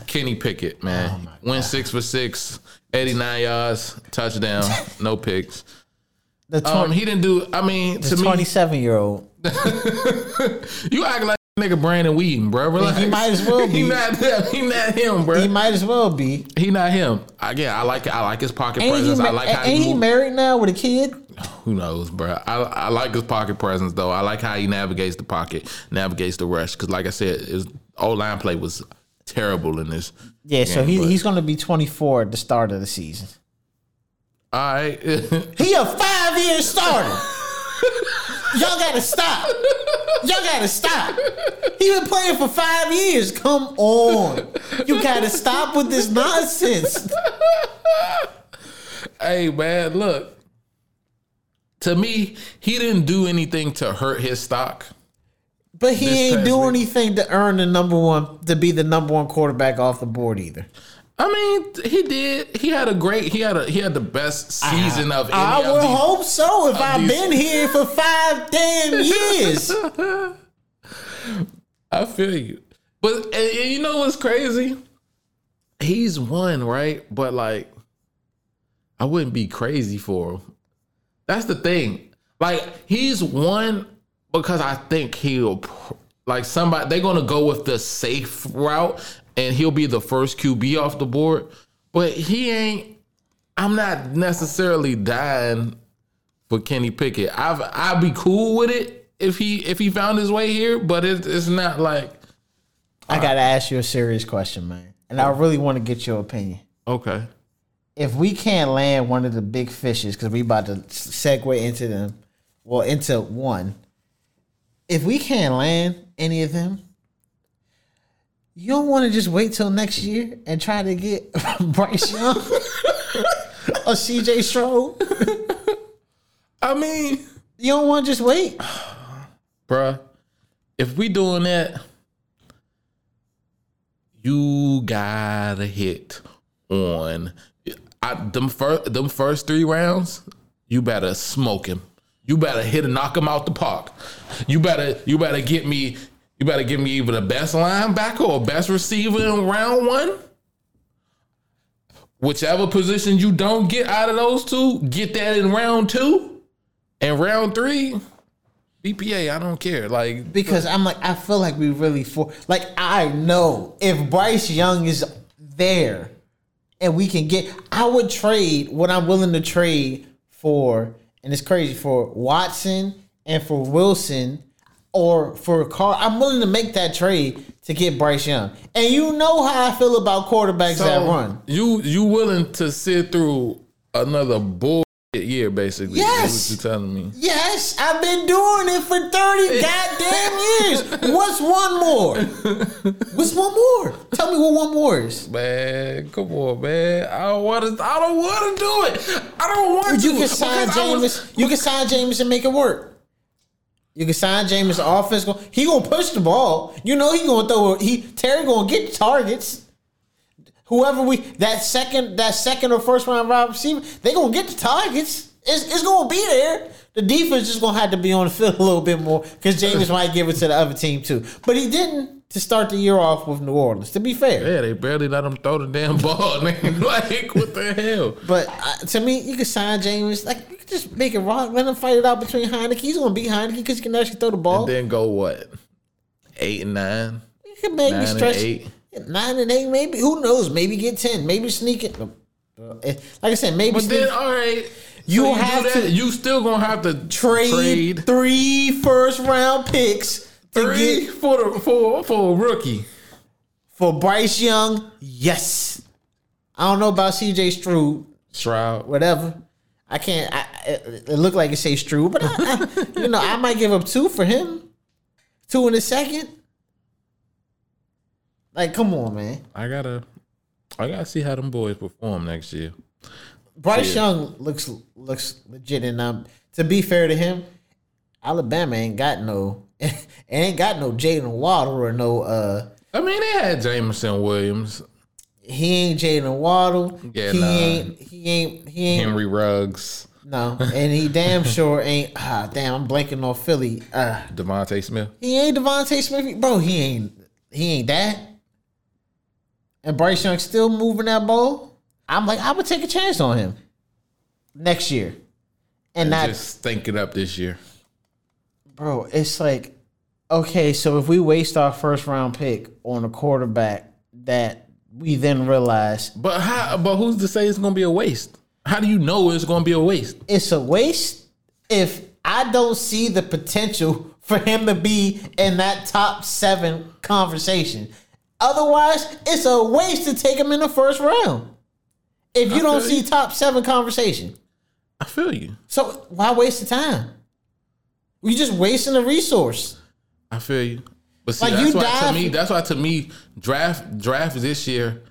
Kenny Pickett, man. Went six for six, 89 yards, touchdown, [LAUGHS] no picks. The, tw- Um, he didn't do, I mean, to the me, 27 year old. [LAUGHS] you act like nigga Brandon Weeden, bro. Relax. He might as well [LAUGHS] he be. not him. He not him, bro. He He, might as well be. He not him. Again, I like I like his pocket Ain't he, presence. ma- I like how ain't he, he married now with a kid? Who knows, bro? I, I like his pocket presence though. I like how he navigates the pocket, navigates the rush. Because like I said, his old line play was terrible in this. Yeah, so he, but- he's going to be 24 at the start of the season. All right, [LAUGHS] He a five year starter. Y'all gotta stop. Y'all gotta stop. He been playing for five years. Come on. You gotta stop with this nonsense. hey man, look. To me, he didn't do anything to hurt his stock. But he ain't do week. anything to earn the number one to be the number one quarterback off the board either. I mean, he did. He had a great. He had a. He had the best season of any I would these. hope so if I've these- been here for five damn years. [LAUGHS] I feel you. But and, and you know what's crazy? He's won, right? But like, I wouldn't be crazy for him. That's the thing. Like, he's one because I think he'll like somebody they're gonna go with the safe route and he'll be the first QB off the board. But he ain't. I'm not necessarily dying for Kenny Pickett. I've I'd be cool with it if he if he found his way here, but it, it's not like I gotta ask you a serious question, man, and I really want to get your opinion. okay. If we can't land one of the big fishes, because we about to segue into them, well, into one. If we can't land any of them, you don't want to just wait till next year and try to get [LAUGHS] Bryce Young or CJ Stroud. I mean, You don't want to just wait. bruh, if we doing that, you gotta hit on I, them first them first three rounds. You better smoke him. You better hit and knock him out the park. You better you better get me you better give me either the best linebacker or best receiver in round one. Whichever position you don't get out of those two, get that in round two. And round three, BPA, I don't care. Like because I'm like I feel like we really for like I know if Bryce Young is there and we can get I would trade what I'm willing to trade for and it's crazy for Watson and for Wilson or for Carr I'm willing to make that trade to get Bryce Young. And you know how I feel about quarterbacks that run. You you willing to sit through another bullshit year, basically? Yes. What you're telling me. Yes, I've been doing it for 30 [LAUGHS] goddamn years. What's one more? What's one more? Tell me what one more is. Man, come on, man. I don't want to. I don't want to do it. I don't want to. Do it. You can sign I was- James. You can sign James and make it work. You can sign James. Offense. He gonna push the ball. You know he gonna throw. He Terry gonna get targets. Whoever we that second that second or first round wide receiver, they gonna get the targets. It's, it's gonna be there. The defense just gonna have to be on the field [LAUGHS] a little bit more because James might give it to the other team too. But he didn't to start the year off with New Orleans. To be fair, Yeah, they barely let him throw the damn ball. [LAUGHS] Man. [LAUGHS] like, what the hell? But uh, to me, you can sign James. Like you can just make it rock. Let him fight it out between Heinicke. He's gonna beat Heinicke because he can actually throw the ball. And then go what? Eight and nine. you can maybe nine and stretch eight. Nine and eight. Maybe who knows? Maybe get ten. Maybe sneak it. Like I said, maybe But sneak, then, all right, You so have that, to You still gonna have to trade, trade three first round picks to three get for the for for a rookie. for Bryce Young. Yes, I don't know about C.J. Stroud. Stroud. Whatever. I can't. I, it, it looked like it say Stroud, but I, I, you know, I might give up two for him. Two in a second. Like, come on, man. I gotta, I gotta see how them boys perform next year. Bryce Young looks looks legit, and um, to be fair to him, Alabama ain't got no, [LAUGHS] ain't got no Jaden Waddle or no. uh I mean, they had Jameson Williams, He ain't Jaden Waddle. Yeah, he nah. ain't. He ain't. He ain't. Henry Ruggs, No, and he damn [LAUGHS] sure ain't. Ah, damn, I'm blanking on Philly. Uh, DeVonta Smith. he ain't DeVonta Smith, bro. He ain't. He ain't that. And Bryce Young still moving that ball. I'm like, I would take a chance on him next year, and not Just think it up this year. bro, it's like, okay, so if we waste our first round pick on a quarterback that we then realize But how? But who's to say it's gonna be a waste? How do you know it's gonna be a waste? it's a waste if I don't see the potential for him to be in that top seven conversation. Otherwise, it's a waste to take him in the first round. If you I don't see you. top seven conversation. I feel you. So why waste the time? We just wasting a resource. I feel you. But see, Like, that's you why dive- to me, that's why to me, draft draft this year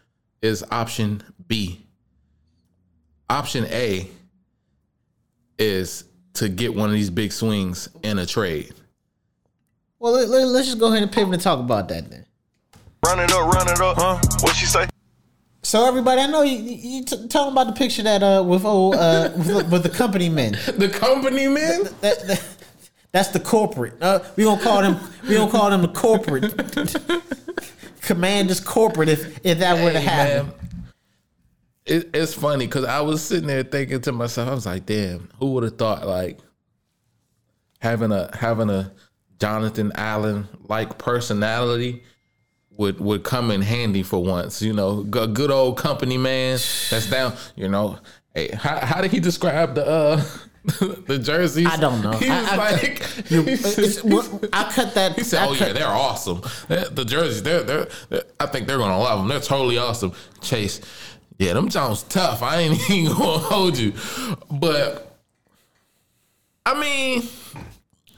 is option B. Option A is to get one of these big swings in a trade. Well, let, let's just go ahead and pivot and talk about that then. Run it up, run it up, huh? What she say? So everybody, I know you, you, you t- talking about the picture that uh with old uh with, with the company men. [LAUGHS] The company man. That, that, that's the corporate. Uh, we gonna call them. We gonna call them the corporate. [LAUGHS] Commanders corporate. If if that were to Hey, happen, man. It, it's funny because I was sitting there thinking to myself, I was like, "Damn, who would have thought like having a having a Jonathan Allen like personality would would come in handy for once. You know, a good old company man that's down. You know, hey, how, how did he describe the uh [LAUGHS] the jerseys? I don't know. He was I- I- like, [LAUGHS] You- he said- I cut that. he said, I "Oh yeah, they're awesome. The the jerseys, they're, they're they're I think they're gonna love them. They're totally awesome." Chase, yeah, them Jones tough. I ain't [LAUGHS] even gonna hold you, but I mean,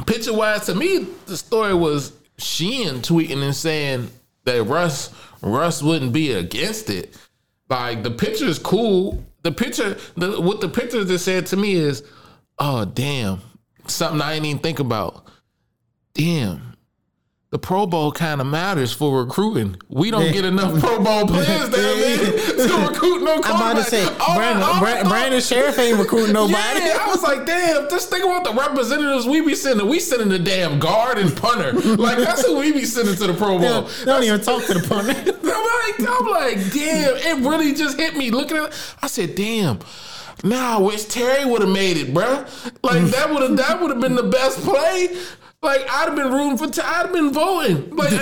picture wise, to me, the story was Sheehan tweeting and saying that Russ Russ wouldn't be against it. Like the picture is cool. The picture, the, what the picture just said to me is, "Oh damn, something I didn't even think about." damn, the Pro Bowl kind of matters for recruiting. We don't get enough Pro Bowl [LAUGHS] players down there to recruit no I'm about to say, Oh, Brandon, oh, Brandon, oh. Brandon Scherff ain't recruiting nobody. Yeah, I was like, damn, just think about the representatives we be sending. We sending the damn guard and punter. Like, that's who we be sending to the Pro Bowl. They don't even talk to the punter. [LAUGHS] I'm like, I'm like, damn, it really just hit me. Looking at it, I said, damn. Nah, I wish Terry would have made it, bruh. Like that would have that would have been the best play. Like I'd have been rooting for. Ter- I'd have been voting. Like [LAUGHS]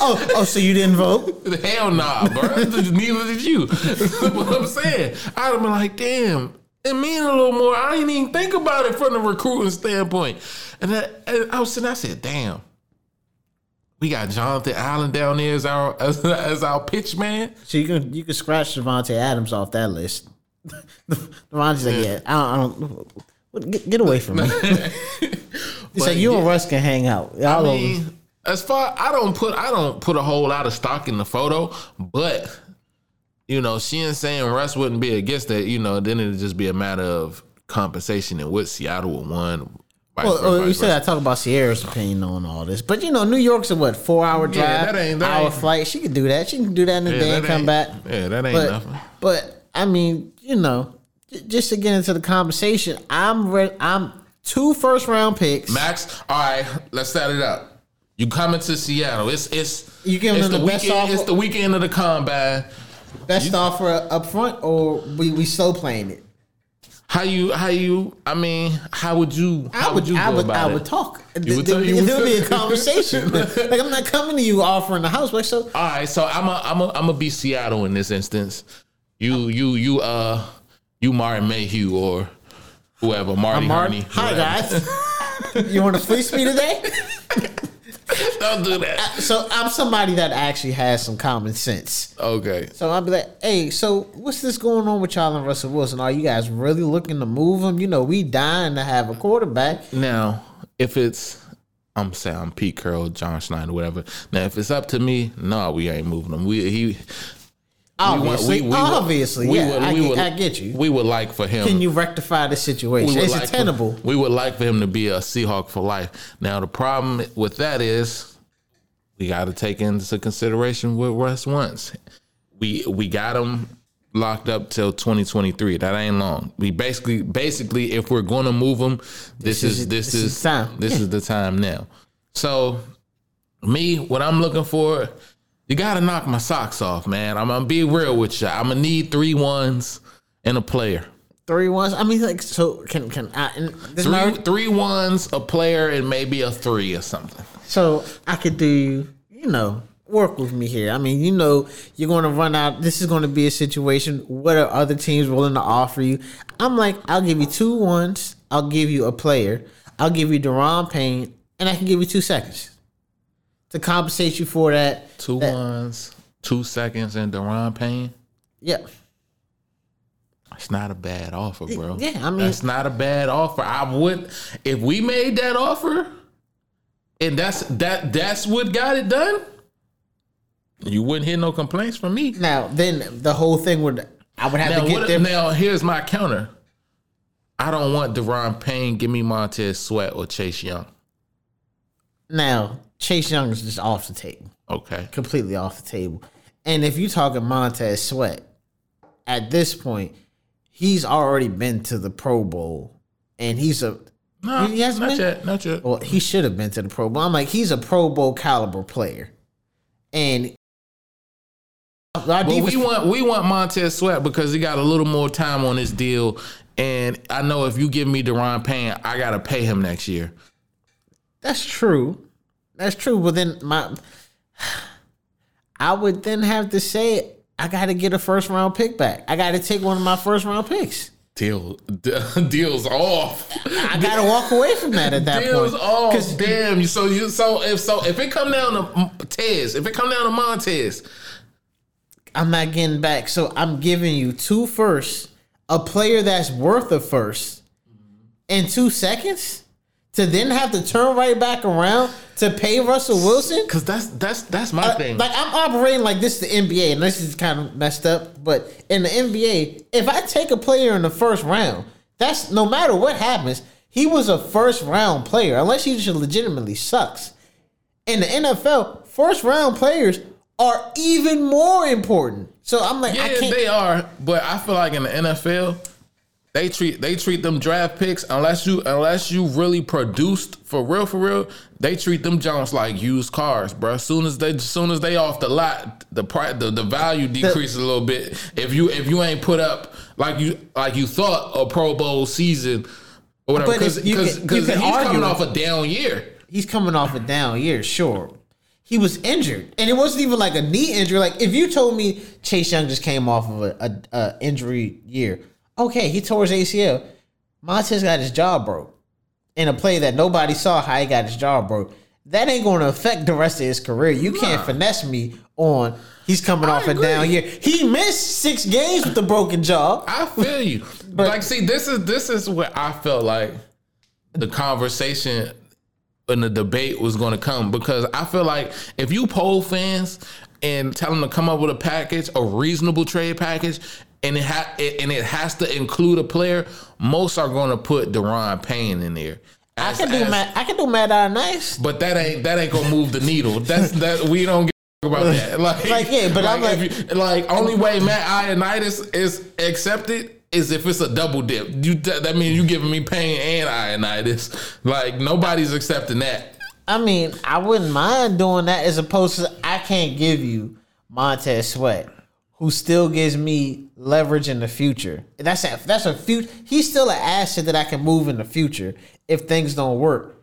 oh, oh, so you didn't vote? hell nah, bro. [LAUGHS] Neither did you. [LAUGHS] what I'm saying, I'd have been like, damn. It mean a little more. I didn't even think about it from the recruiting standpoint. And, that, and I was sitting. I said, damn. We got Jonathan Allen down there as our as, as our pitch man. So you can you can scratch Davante Adams off that list. Davante's like, yeah, I don't, I don't get, get away from me. [LAUGHS] He said you and Russ can hang out. I Y'all over. mean, as far I don't put I don't put a whole lot of stock in the photo, but you know, she ain't saying Russ wouldn't be against that. You know, then it'd just be a matter of compensation and what Seattle would want. vice Well, uh, versa, oh, you said I talk about Ciara's opinion on all this, but you know, New York's a what four hour drive, Yeah, that ain't- that hour ain't- flight. She could do that. She can do that in a Yeah, day and come back. Yeah, that ain't But nothing. but I mean, you know, just to get into the conversation, I'm re- I'm two first round picks. Max, all right, let's set it up. You coming to Seattle? It's it's You giving it's them the the best weekend. offer? It's the weekend of the combine. Best offer up front, or we we slow playing it. How you? How you? I mean, how would you? How I would would, you I would, I it? would talk. You would there, you would will be a conversation. [LAUGHS] like I'm not coming to you offering the house, but so All right, so I'm a, I'm a, I'm gonna be Seattle in this instance. You you you uh you Martin Mayhew or whoever Marty Mark, Hurney. hi guys. you want to fleece me today? [LAUGHS] Don't do that. So I'm somebody that actually has some common sense. Okay. So I'll be like, hey, so what's this going on with y'all and Russell Wilson? Are you guys really looking to move him? You know, we dying to have a quarterback. Now, if it's I'm saying I'm Pete Carroll, John Schneider, whatever. Now, if it's up to me, no, we ain't moving him. We he Obviously, we- we would- obviously, we yeah, would- I, we would- I get you. We would like for him. Can you rectify the situation? Is like it for- tenable? we would like for him to be a Seahawk for life. Now the problem with that is we got to take into consideration what Russ wants. We we got him locked up till 2023. That ain't long. We basically basically if we're going to move him, this, is is, this, This is, time. This is the time now. So me, what I'm looking for, you got to knock my socks off, man. I'm gonna be real with you. I'm gonna need three ones and a player. Three ones. I mean, like, so can can I? Three, my, three ones, a player, and maybe a three or something. so I could do. You know, work with me here. I mean, you know, you're going to run out. This is going to be a situation. What are other teams willing to offer you? I'm like, I'll give you two ones. I'll give you a player. I'll give you Daron Payne, and I can give you two seconds to compensate you for that. Two that- ones, two seconds, and Daron Payne. Yeah. It's not a bad offer, bro. Yeah, I mean- it's not a bad offer. I would if we made that offer, and that's that that's what got it done. You wouldn't hear no complaints from me. Now, then the whole thing would. I would have Now, to get what, there. now here's my counter. I don't want Daron Payne. Give me Montez Sweat or Chase Young. Now, Chase Young is just off the table. Okay. completely off the table. And if you're talking Montez Sweat, at this point, he's already been to the Pro Bowl, and he's a No, He hasn't not been? yet. Not yet. well, he should have been to the Pro Bowl. I'm like, he's a Pro Bowl caliber player, and But we want we want Montez Sweat because he got a little more time on his deal, and I know if you give me Daron Payne, I gotta pay him next year. that's true, that's true. But then my I would then have to say I got to get a first round pick back. I got to take one of my first round picks. Deal, [LAUGHS] deals off. I got to walk away from that at that Deals point. off. 'Cause Damn. So you so if so if it come down to Tez, if it come down to Montez, I'm not getting back. So I'm giving you two firsts, a player that's worth a first, in two seconds, to then have to turn right back around to pay Russell Wilson. because that's that's that's my Uh, thing. Like I'm operating like this is the NBA, and this is kind of messed up. But in the NBA, if I take a player in the first round, that's no matter what happens, he was a first round player, unless he just legitimately sucks. In the NFL, first round players are even more important. So I'm like, I Yeah, they are, but I feel like in the NFL, they treat they treat them draft picks unless you unless you really produced for real for real. They treat them Jones like used cars, bro. As soon as they as soon as they off the lot, the price the, the value decreases a little bit. If you if you ain't put up like you like you thought a Pro Bowl season or whatever, because if you can- you because he's coming off a down year. he's coming off a down year, sure. He was injured, and it wasn't even like a knee injury. Like if you told me Chase Young just came off of a, a, a injury year, okay, he tore his ACL. Montez got his jaw broke in a play that nobody saw how he got his jaw broke. That ain't going to affect the rest of his career. You can't finesse me on. He's coming off a down year. He missed six games with a broken jaw. I feel you. [LAUGHS] but, like, see, this is this is where I felt like the conversation and the debate was going to come because I feel like if you poll fans and tell them to come up with a package, a reasonable trade package, and it ha- it, and it has to include a player, most are going to put Daron Payne in there. I can do as- Matt. I can do Matt Eye nice. but that ain't that ain't gonna move the needle. That's that we don't give about that. [LAUGHS] Like, Like, yeah, but I'm if you- like only way Matt Ioannidis is accepted is if it's a double dip. You that means you giving me Payne and Ioannidis. Like nobody's accepting that. I mean, I wouldn't mind doing that as opposed to I can't give you Montez Sweat, who still gives me leverage in the future. That's a that's a future. He's still an asset that I can move in the future if things don't work.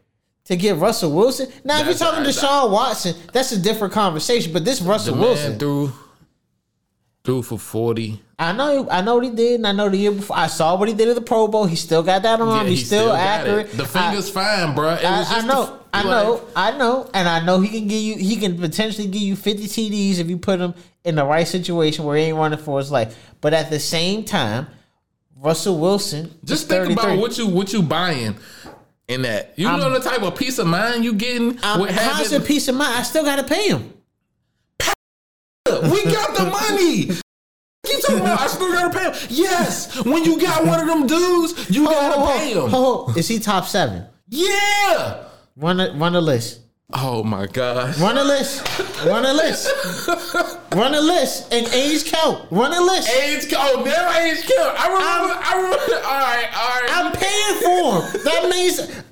To get Russell Wilson. Now, if you're talking to Sean Watson, that's a different conversation. But this Russell Wilson, threw threw for forty. I know, I know what he did, and I know the year before. I saw what he did at the Pro Bowl. He still got that arm. Yeah, He's he still, got accurate. it. The I- finger's fine, bro. It was I, I know, the- I like- know, I know, and I know he can give you. He can potentially give you fifty TDs if you put him in the right situation where he ain't running for his life. But at the same time, Russell Wilson Just think about what you what you buying in that. You I'm- know the type of peace of mind you getting I'm with having peace of mind? I still got to pay him. We got the money. You talking about I still gotta pay him? Yes. When you got one of them dudes, you gotta pay him. oh, is he top seven? Yeah. Run a, run a list. Oh my god. Run a list. Run a list. Run a list and age count. Run a list. Age oh never age count. I remember I remember all right, all right. I'm paying for him. That means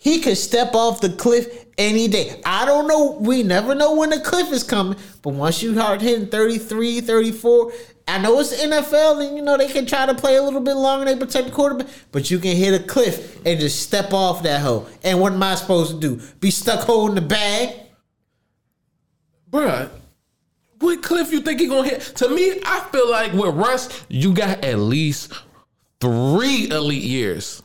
he could step off the cliff any day. I don't know. We never know when the cliff is coming. But once you start hitting 33, 34, I know it's NFL and you know they can try to play a little bit longer. They protect the quarterback, but you can hit a cliff and just step off that hole. And what am I supposed to do? Be stuck holding the bag? Bruh, what cliff you think he gonna hit? To me, I feel like with Russ, you got at least three elite years.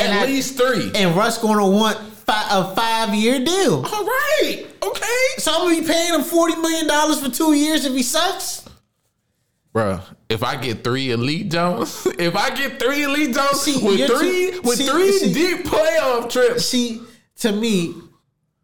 At And I- least three. And Russ going to want fi- a five year deal. all right. Okay. So I'm gonna be paying him forty million dollars for two years if he sucks. Bruh, if I get three elite Jones, [LAUGHS] if I get three elite Jones See, with three too- with see- three see- deep playoff trips, See, to me,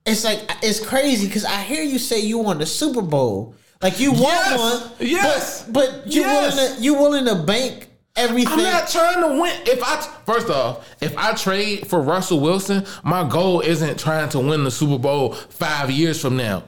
it's like it's crazy because I hear you say you won the Super Bowl, like you won Yes, one. yes, but, but you yes. willing to you willing to bank everything. I'm not trying to win. If I first off, if I trade for Russell Wilson, my goal isn't trying to win the Super Bowl five years from now.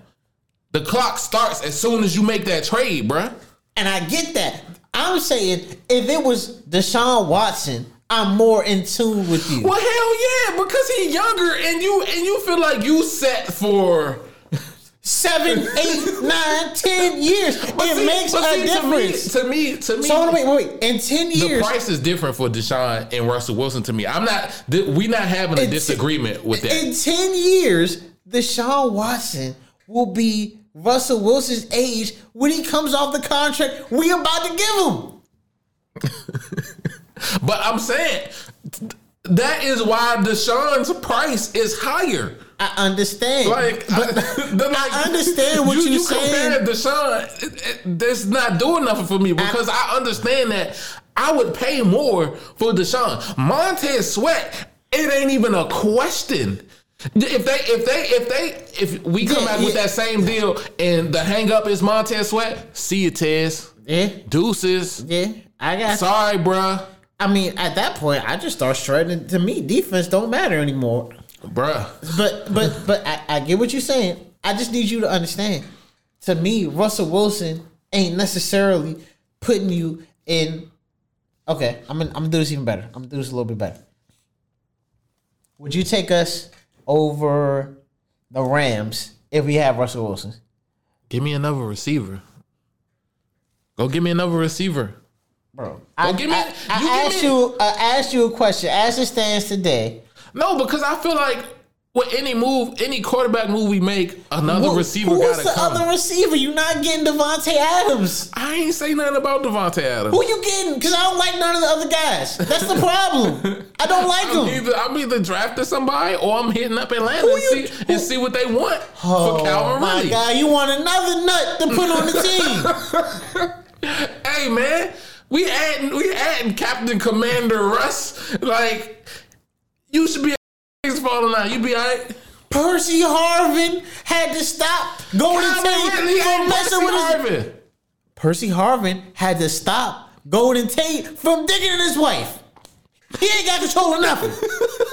The clock starts as soon as you make that trade, bruh. and I get that. I'm saying if it was Deshaun Watson, I'm more in tune with you. Well, hell yeah, because he's younger and you and you feel like you set for. Seven, [LAUGHS] eight, nine, ten years. But it see- makes a see, difference. To me, to me, to me so wait, wait, wait. In ten years, the price is different for Deshaun and Russell Wilson. To me, I'm not. We not having a disagreement with that. In 10 years, Deshaun Watson will be Russell Wilson's age when he comes off the contract we about to give him. [LAUGHS] But I'm saying that is why Deshaun's price is higher. I understand. Like, but [LAUGHS] the- like, I understand what you, you're you saying. compare Deshaun, it, it, that's not doing nothing for me because I, understand that I would pay more for Deshaun. Montez Sweat, it ain't even a question. If they, if they, if they, if we come Yeah, back with that same deal and the hang up is Montez Sweat, see you, Tez. yeah, Deuces. yeah. I got. Sorry, bruh. I mean, at that point, I just start shredding. To me, defense don't matter anymore. Bruh. But but but I, I get what you're saying. I just need you to understand. To me, Russell Wilson ain't necessarily putting you in. Okay, I'm gonna, I'm gonna do this even better. I'm gonna do this a little bit better. Would you take us over the Rams if we have Russell Wilson? Give me another receiver. Go give me another receiver. Bro, I, give me- I, I you give asked me- you. I asked you a question. As it stands today, No, because I feel like with any move, any quarterback move we make, another who- receiver who's gotta the come. other receiver? You're not getting Davante Adams. I ain't say nothing about Davante Adams. Who you getting? Because I don't like none of the other guys. That's the problem. I don't [LAUGHS] like I'm them. either I'm either drafting somebody or I'm hitting up Atlanta Who and you- see and see what they want Oh for Calvin my Ridley. God, you want another nut to put on the [LAUGHS] team? Hey man, we adding we adding Captain Commander Russ. Like you should be falling out. You be alright. Percy Harvin had to stop Golden Calvin Tate from messing with his. Harvin. Percy Harvin had to stop Golden Tate from digging in his wife. He ain't got control of nothing. [LAUGHS]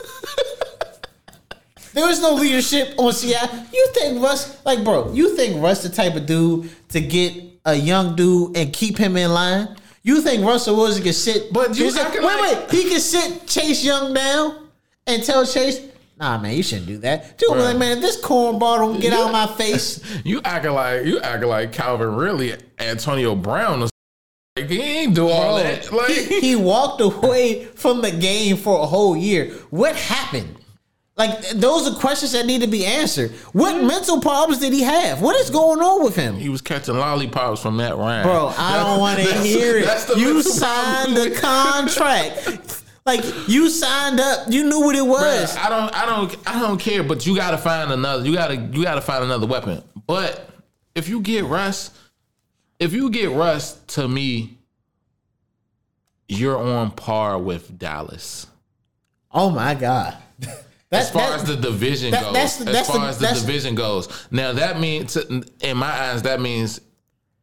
There was no leadership on Seattle. You think Russ, like, bro, you think Russ the type of dude to get a young dude and keep him in line? You think Russell Wilson can sit? But you said- wait, like- wait, he can sit Chase Young down and tell Chase, "Nah, man, you shouldn't do that." Dude, like, man, this cornball don't get out of my face, [LAUGHS] You acting like you acting like Calvin really Antonio Brown. or Like he ain't do all Bro, that. Like he, he [LAUGHS] walked away from the game for a whole year. What happened? Like those are questions that need to be answered. What mm-hmm. mental problems did he have? What is going on with him? he was catching lollipops from Matt Ryan. Bro, I don't want [LAUGHS] to hear it. You signed problem. the contract. Like you signed up. You knew what it was. Bruh, I don't, I don't, I don't care. But you got to find another. You got to, you got to find another weapon. But if you get Russ, if you get Russ, to me, you're on par with Dallas. Oh my god. [LAUGHS] That, As far that- as the division that- goes, that's- as that's far the- as the division goes, now that means, in my eyes, that means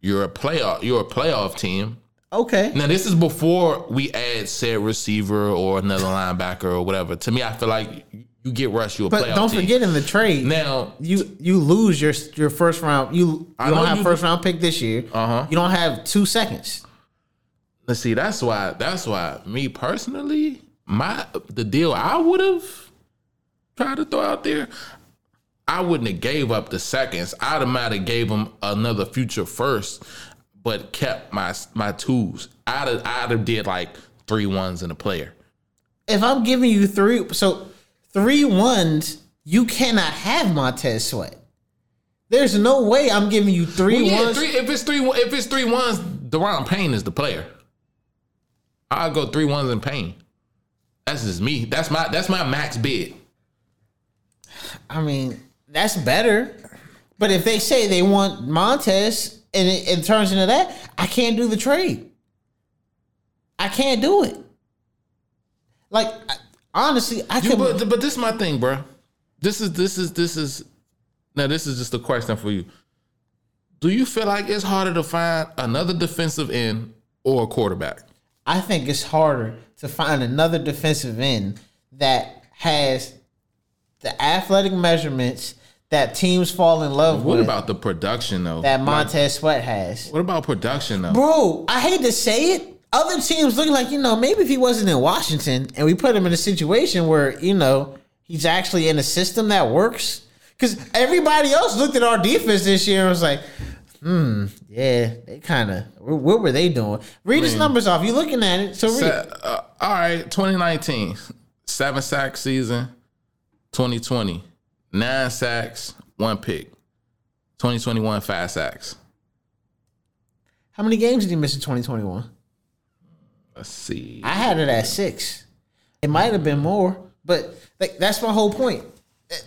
you're a playoff. You're a playoff team. Okay. Now this is before we add said receiver or another linebacker or whatever. To me, I feel like you get rushed, you a But playoff don't team. forget in the trade. Now, you you lose your your first round. You you I don't have you- first round pick this year. Uh-huh. You don't have two seconds. let's see. That's why. That's why. Me personally, my the deal I would have tried to throw out there. I wouldn't have gave up the seconds. I'd have might have gave him another future first, but kept my my twos. I'd have, I'd have did like three ones in a player. If I'm giving you three, so three ones, you cannot have Montez Sweat. There's no way I'm giving you three Well, yeah, ones. three, if it's three, if it's three ones, Daron Payne is the player. I'll go three ones in Payne. That's just me. That's my that's my max bid. I mean, that's better. But if they say they want Montez and it, it turns into that, I can't do the trade. I can't do it. Like I- honestly, I could. but but this is my thing, bro. This is this is this is now this is just a question for you. Do you feel like it's harder to find another defensive end or a quarterback? I think it's harder to find another defensive end that has the athletic measurements that teams fall in love What with about the production though? that Like, Montez Sweat has. what about production though? Bro, I hate to say it. Other teams looking like, you know, maybe if he wasn't in Washington and we put him in a situation where, you know, he's actually in a system that works. Because everybody else looked at our defense this year and was like, hmm, yeah, they kind of, what were they doing? Read his numbers off. You looking at it. So read. Uh, all right, 2019, seven sack season. 2020, nine sacks, one pick. 2021, five sacks. How many games did he miss in 2021? Let's see. I had it at six. It might have been more, but like that's my whole point.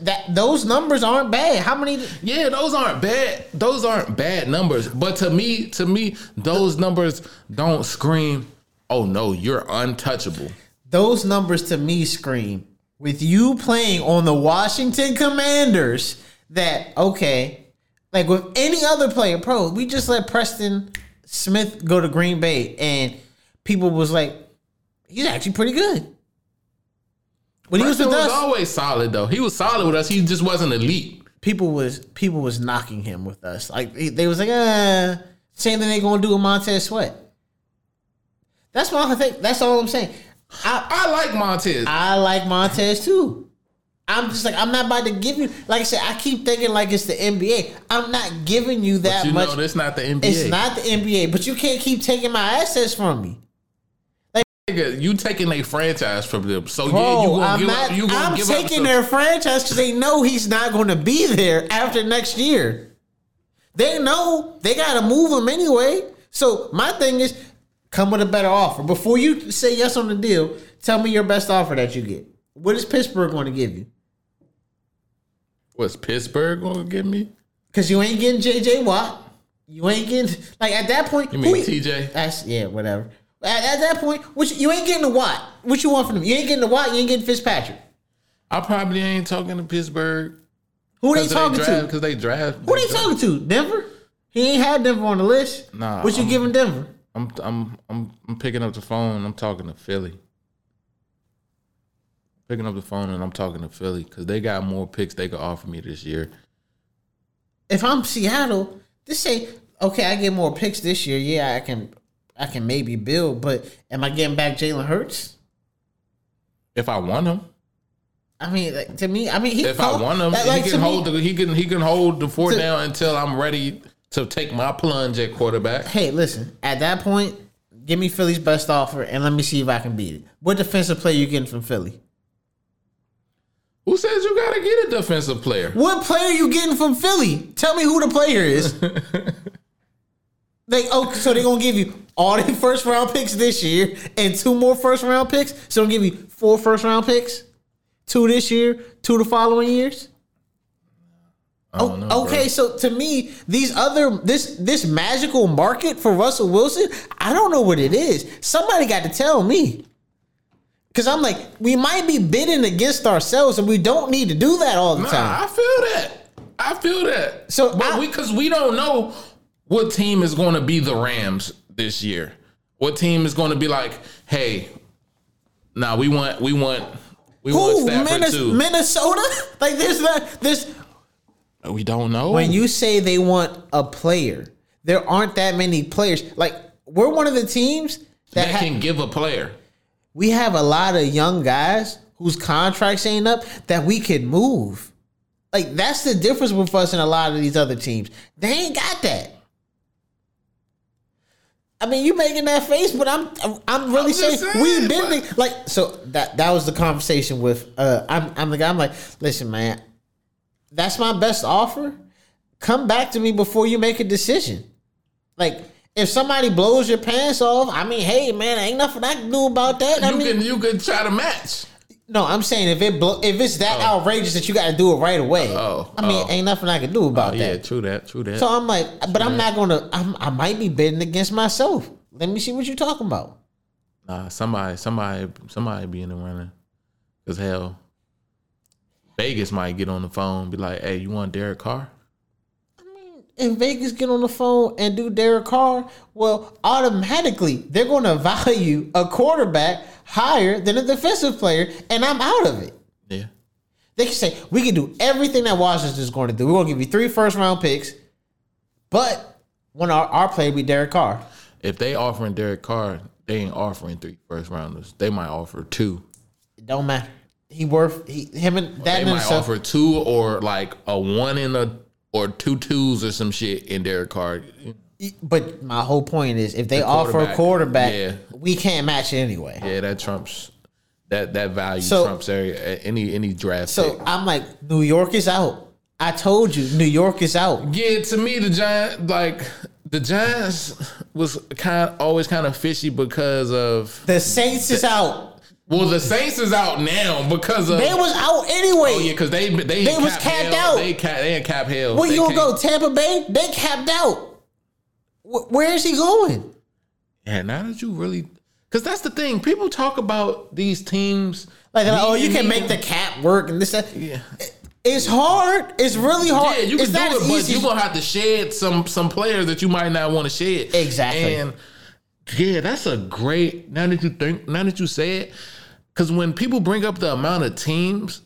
That those numbers aren't bad. How many? Yeah, those aren't bad. Those aren't bad numbers. But to me, to me, those numbers don't scream, "Oh no, you're untouchable." Those numbers to me scream with you playing on the Washington Commanders. That okay, like with any other player, pro. We just let Preston Smith go to Green Bay, and people was like, he's actually pretty good. When he was with was us, always solid though. He was solid with us. He just wasn't elite. people was people was knocking him with us. Like they, they was like, uh, same thing they gonna do with Montez Sweat. That's what I think. That's all I'm saying. I I like Montez. I like Montez too. I'm just like I'm not about to give you. Like I said, I keep thinking like it's the NBA. I'm not giving you that but you much. know, that's not the NBA. it's not the NBA, but you can't keep taking my assets from me. Nigga, you taking a franchise from them. So Bro, yeah, you gonna I'm give not. up. You gonna I'm give taking up their franchise because they know he's not going to be there after next year. They know they got to move him anyway. So my thing is, come with a better offer before you say yes on the deal. Tell me your best offer that you get. What is Pittsburgh going to give you? What's Pittsburgh gonna give me? Because you ain't getting J.J. Watt. You ain't getting like at that point. You mean who- TJ? That's yeah, whatever. At, at that point, which you ain't getting the Watt. What you want from them? You ain't getting the Watt. You ain't getting Fitzpatrick. I probably ain't talking to Pittsburgh Who they talking they to? Because they draft. Who they talking to? Denver? He ain't had Denver on the list. Nah, What you I'm- giving Denver? I'm I'm I'm I'm picking up the phone. I'm talking to Philly. Picking up the phone and I'm talking to Philly because they got more picks they could offer me this year. If I'm Seattle, this say okay. I get more picks this year. Yeah, I can. I can maybe build, but am I getting back Jalen Hurts? If I want him, I mean, like, to me, I mean, he if I want him, like, he can me- hold the he can he can hold the fort To- down until I'm ready to take my plunge at quarterback. Hey, listen. At that point, give me Philly's best offer, and let me see if I can beat it. What defensive player you getting from Philly? Who says you gotta get a defensive player? What player you getting from Philly? Tell me who the player is. [LAUGHS] they oh, so they gonna give you all the [LAUGHS] first round picks this year and two more first round picks. So they'll give you four first round picks, two this year, two the following years. Know, okay, bro. so to me, these other this this magical market for Russell Wilson, I don't know what it is. Somebody got to tell me. Cause I'm like, we might be bidding against ourselves, and we don't need to do that all the Nah, time. I feel that. I feel that. So but I- we because we don't know what team is going to be the Rams this year. What team is going to be like? Hey, nah, we want we want we want Who Stafford Minnes- too. Minnesota? [LAUGHS] Like there's that. there's we don't know. when you say they want a player, there aren't that many players. Like we're one of the teams that, that ha- can give a player. we have a lot of young guys whose contracts ain't up that we can move. Like that's the difference with us and a lot of these other teams. They ain't got that. I mean, you making that face, but I'm I'm really just saying, saying, we've been like so that that was the conversation with uh I'm I'm the guy I'm like, listen, man, that's my best offer. Come back to me before you make a decision. Like if somebody blows your pants off, I mean, hey man, ain't nothing I can do about that. I You mean, can you can try to match. no, I'm saying if it blow, if it's that oh. outrageous that you got to do it right away. Oh, I mean, oh. ain't nothing I can do about Yeah, that. Yeah, true that. True that. So I'm like, but I'm not gonna. I'm, I might be bidding against myself. Let me see what you're talking about. Nah, somebody, somebody, somebody be in the running. Cause hell, Vegas might get on the phone and be like, "Hey, you want Derek Carr?" I mean, If Vegas get on the phone and do Derek Carr, well, automatically they're going to value a quarterback higher than a defensive player, and I'm out of it. Yeah. They can say we can do everything that Washington's going to do. We're going to give you three first round picks, but when our, our player be Derek Carr. If they offering Derek Carr, they ain't offering three first rounders. They might offer two. It don't matter. He worth he him and that They in might offer two or like a one in a or two twos or some shit in Derek Carr. But my whole point is, if they The offer a quarterback, yeah. we can't match it anyway. Yeah, that trumps that that value So- trumps any any draft So pick. I'm like, New York is out. I told you, New York is out. Yeah, to me, the Giants like the Giants was kind always kind of fishy because of The Saints is out. Well, the Saints is out now because of They was out anyway. oh yeah, because they they They was capped hell. out. They cap they in cap hell. Where They you gonna go? Tampa Bay? They capped out. Wh- Where is he going? Yeah, now that you really, because that's the thing. People talk about these teams Like, oh, you can make the cap work and this. That. Yeah. It's hard. It's really hard. Yeah, you it's can not do it, but easy. you're gonna have to shed some some players that you might not want to shed. Exactly. And yeah, that's a great. Now that you think, now that you say it, because when people bring up the amount of teams,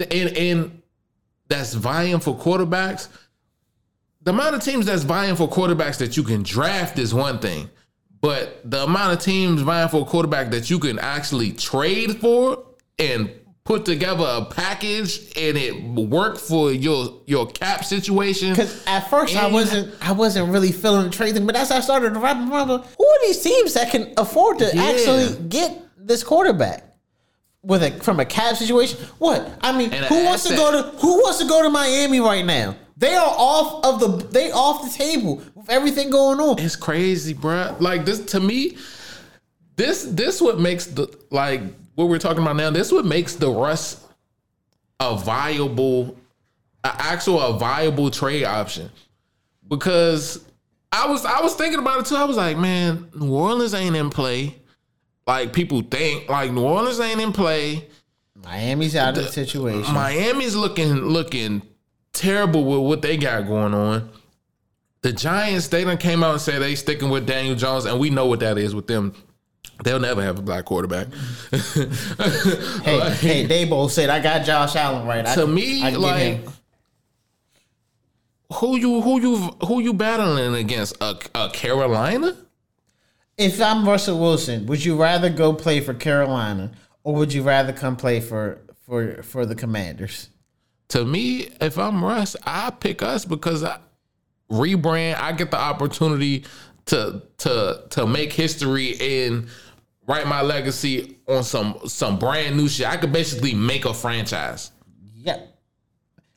and and that's vying for quarterbacks, the amount of teams that's vying for quarterbacks that you can draft is one thing, but the amount of teams vying for a quarterback that you can actually trade for and put together a package and it work for your your cap situation. Because at first I wasn't, I wasn't really feeling the trading. But as I started to wrap around, who are these teams that can afford to Yeah. actually get this quarterback with a from a cap situation? What I mean, And who an wants to go to who wants to go to Miami right now? They are off of the they off the table with everything going on. It's crazy, bruh. Like this to me, this this what makes the like what we're talking about now. This what makes the Russ a viable, a actual a viable trade option. Because I was I was thinking about it too. I was like, man, New Orleans ain't in play. Like people think, like New Orleans ain't in play. Miami's out of the situation. Miami's looking looking terrible with what they got going on. The Giants, they done came out and said they sticking with Daniel Jones, and we know what that is with them. They'll never have a black quarterback. [LAUGHS] hey, hey, they both said I got Josh Allen right. I to can- me, I like who you who you who you battling against? A, a Carolina? If I'm Russell Wilson, would you rather go play for Carolina or would you rather come play for for for the Commanders? To me, if I'm Russ, I pick us because I rebrand. I get the opportunity to to to make history and write my legacy on some some brand new shit. I could basically make a franchise. Yep.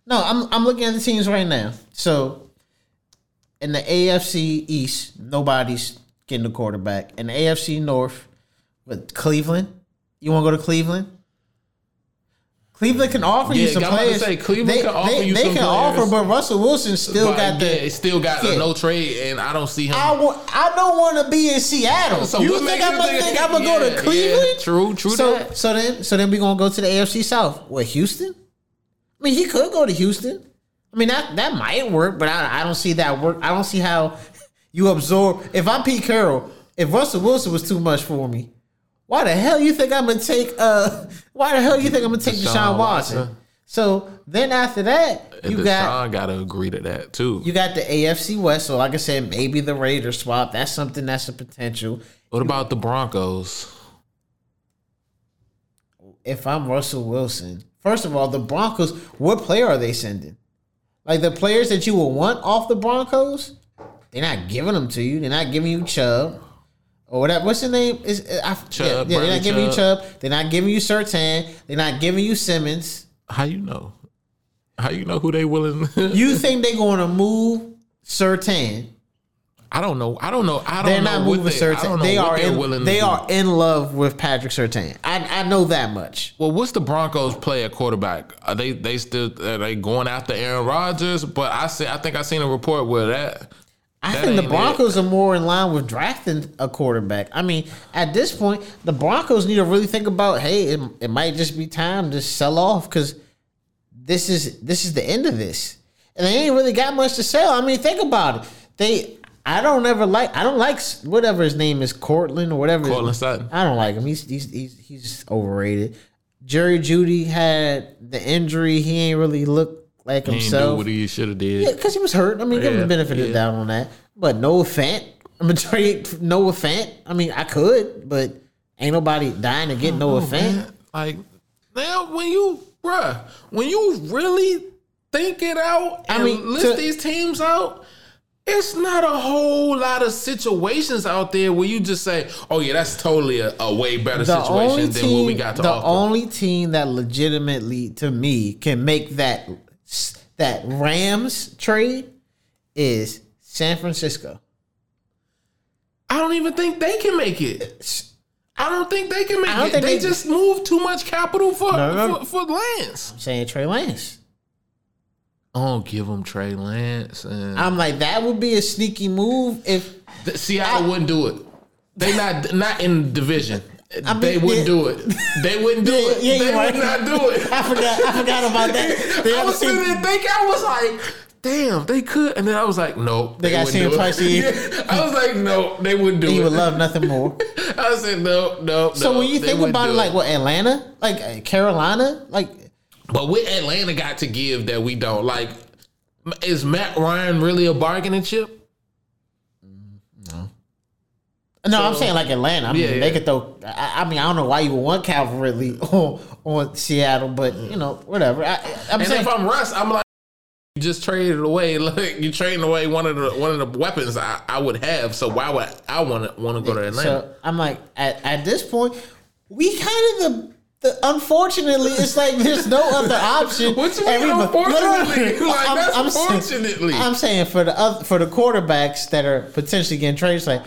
No, I'm I'm looking at the teams right now. So in the AFC East, nobody's getting a quarterback. And AFC North, with Cleveland, you want to go to Cleveland? Cleveland can offer you some I'm players. say, Cleveland they, can offer they, you they some can players. offer, but Russell Wilson still But, got the. yeah, it still got Yeah. a no trade, and I don't see him. I want. I don't want to be in Seattle. So you think I'm gonna think- I'm gonna go Yeah, to yeah, Cleveland? true, true So that. so then so then we gonna go to the AFC South. What Houston? I mean, he could go to Houston. I mean that that might work, but I, I don't see that work. I don't see how you absorb. If I'm Pete Carroll, if Russell Wilson was too much for me, why the hell you think I'm gonna take? Uh, [LAUGHS] why the hell you think I'm gonna take Deshaun Deshaun, Watson? Watson. So then after that, you got Deshaun got to agree to that too. you got the AFC West. So like I said, maybe the Raiders swap. That's something that's a potential. what about the Broncos? if I'm Russell Wilson, first of all, the Broncos, what player are they sending? Like the players that you will want off the Broncos, they're not giving them to you. They're not giving you Chubb or whatever. What's the name? Is uh, I, Chubb, Yeah, yeah, they're not giving you Chubb. Chubb. They're not giving you Surtain. They're not giving you Simmons. How you know? How you know who they willing? [LAUGHS] You think they're going to move Surtain? I don't know. I don't know. I don't They're know not moving Surtain. They are in, willing. they are in love with Patrick Surtain. I I know that much. Well, what's the Broncos play at quarterback? Are they they still are they going after Aaron Rodgers? But I see. I think I seen a report where that. I That think the Broncos are more in line with drafting a quarterback. I mean, at this point, the Broncos need to really think about, hey, it, it might just be time to sell off because this is this is the end of this, and they ain't really got much to sell. I mean, think about it. They, I don't ever like, I don't like whatever his name is, Courtland or whatever. Courtland Sutton. I don't like him. He's he's he's he's overrated. Jerry Jeudy had the injury. He ain't really look like He himself. what he should have did. Yeah, because he was hurt. I mean, give him the benefit of the doubt on that. But Noah Fant, I'm gonna trade Noah Fant. I mean, I could, but ain't nobody dying to get Noah Oh, Fant. man. Like now, when you, bruh, when you really think it out I mean, list to- these teams out, it's not a whole lot of situations out there where you just say, "Oh yeah, that's totally a, a way better The situation than what we got to the offer." only team that legitimately, to me, can make that that Rams trade is San Francisco. I don't even think they can make it. I don't think they can make it. They, they- just moved too much capital for No, no. for, for Lance. I'm saying Trey Lance. Oh, give him Trey Lance and I'm like that would be a sneaky move if The- Seattle wouldn't do it. They not not in division. I mean, they wouldn't yeah. do it. They wouldn't do [LAUGHS] Yeah, it. yeah, they you're would right. not do it. [LAUGHS] I forgot. I forgot about that. [LAUGHS] They I was seen- sitting there thinking, I was like, damn, they could. And then I was like, nope. They got wouldn't seen twice a year. Yeah. I was like, no, they wouldn't do he it. He would love nothing more. I said, no, no. So no, when you think about it, like what Atlanta, like uh, Carolina, like But what Atlanta got to give that we don't? Like, is Matt Ryan really a bargaining chip? No, I'm saying like Atlanta. I mean, Yeah, they yeah. could throw. I, I mean, I don't know why you would want Calvin Ridley [LAUGHS] on, on Seattle, but you know, whatever. I, I'm And saying if I'm Russ, I'm like, you just traded away. [LAUGHS] Like you trading away one of the one of the weapons I, I would have. So why would I want to want to go to Atlanta? So I'm like, at, at this point, we kind of the. The, unfortunately, it's like there's no other [LAUGHS] option. What you mean, Everybody- unfortunately? Like, that's saying- fortunately. I'm saying for the other, for the quarterbacks that are potentially getting traded, it's like,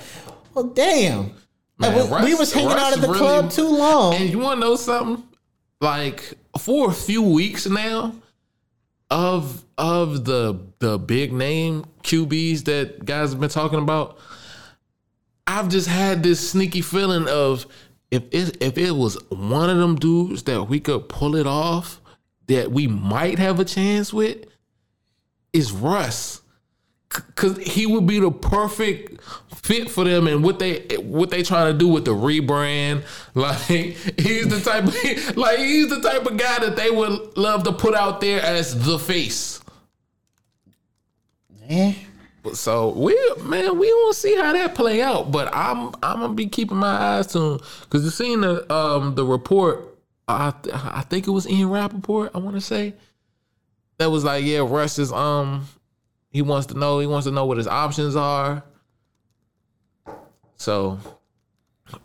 well, damn. Man, we, we Russ- was hanging Russ out at the really- club too long. And you want to know something? Like for a few weeks now, of of the the big name QBs that guys have been talking about, I've just had this sneaky feeling of if it if it was one of them dudes that we could pull it off, that we might have a chance with, is Russ because he would be the perfect fit for them and what they what they trying to do with the rebrand. [LAUGHS] Like he's the type of [LAUGHS] like he's the type of guy that they would love to put out there as the face. Eh. So we man, we gonna see how that play out. But I'm I'm gonna be keeping my eyes to him because you seen the um the report. I I think it was Ian Rapoport. I want to say that was like yeah, Russ is um he wants to know he wants to know what his options are. So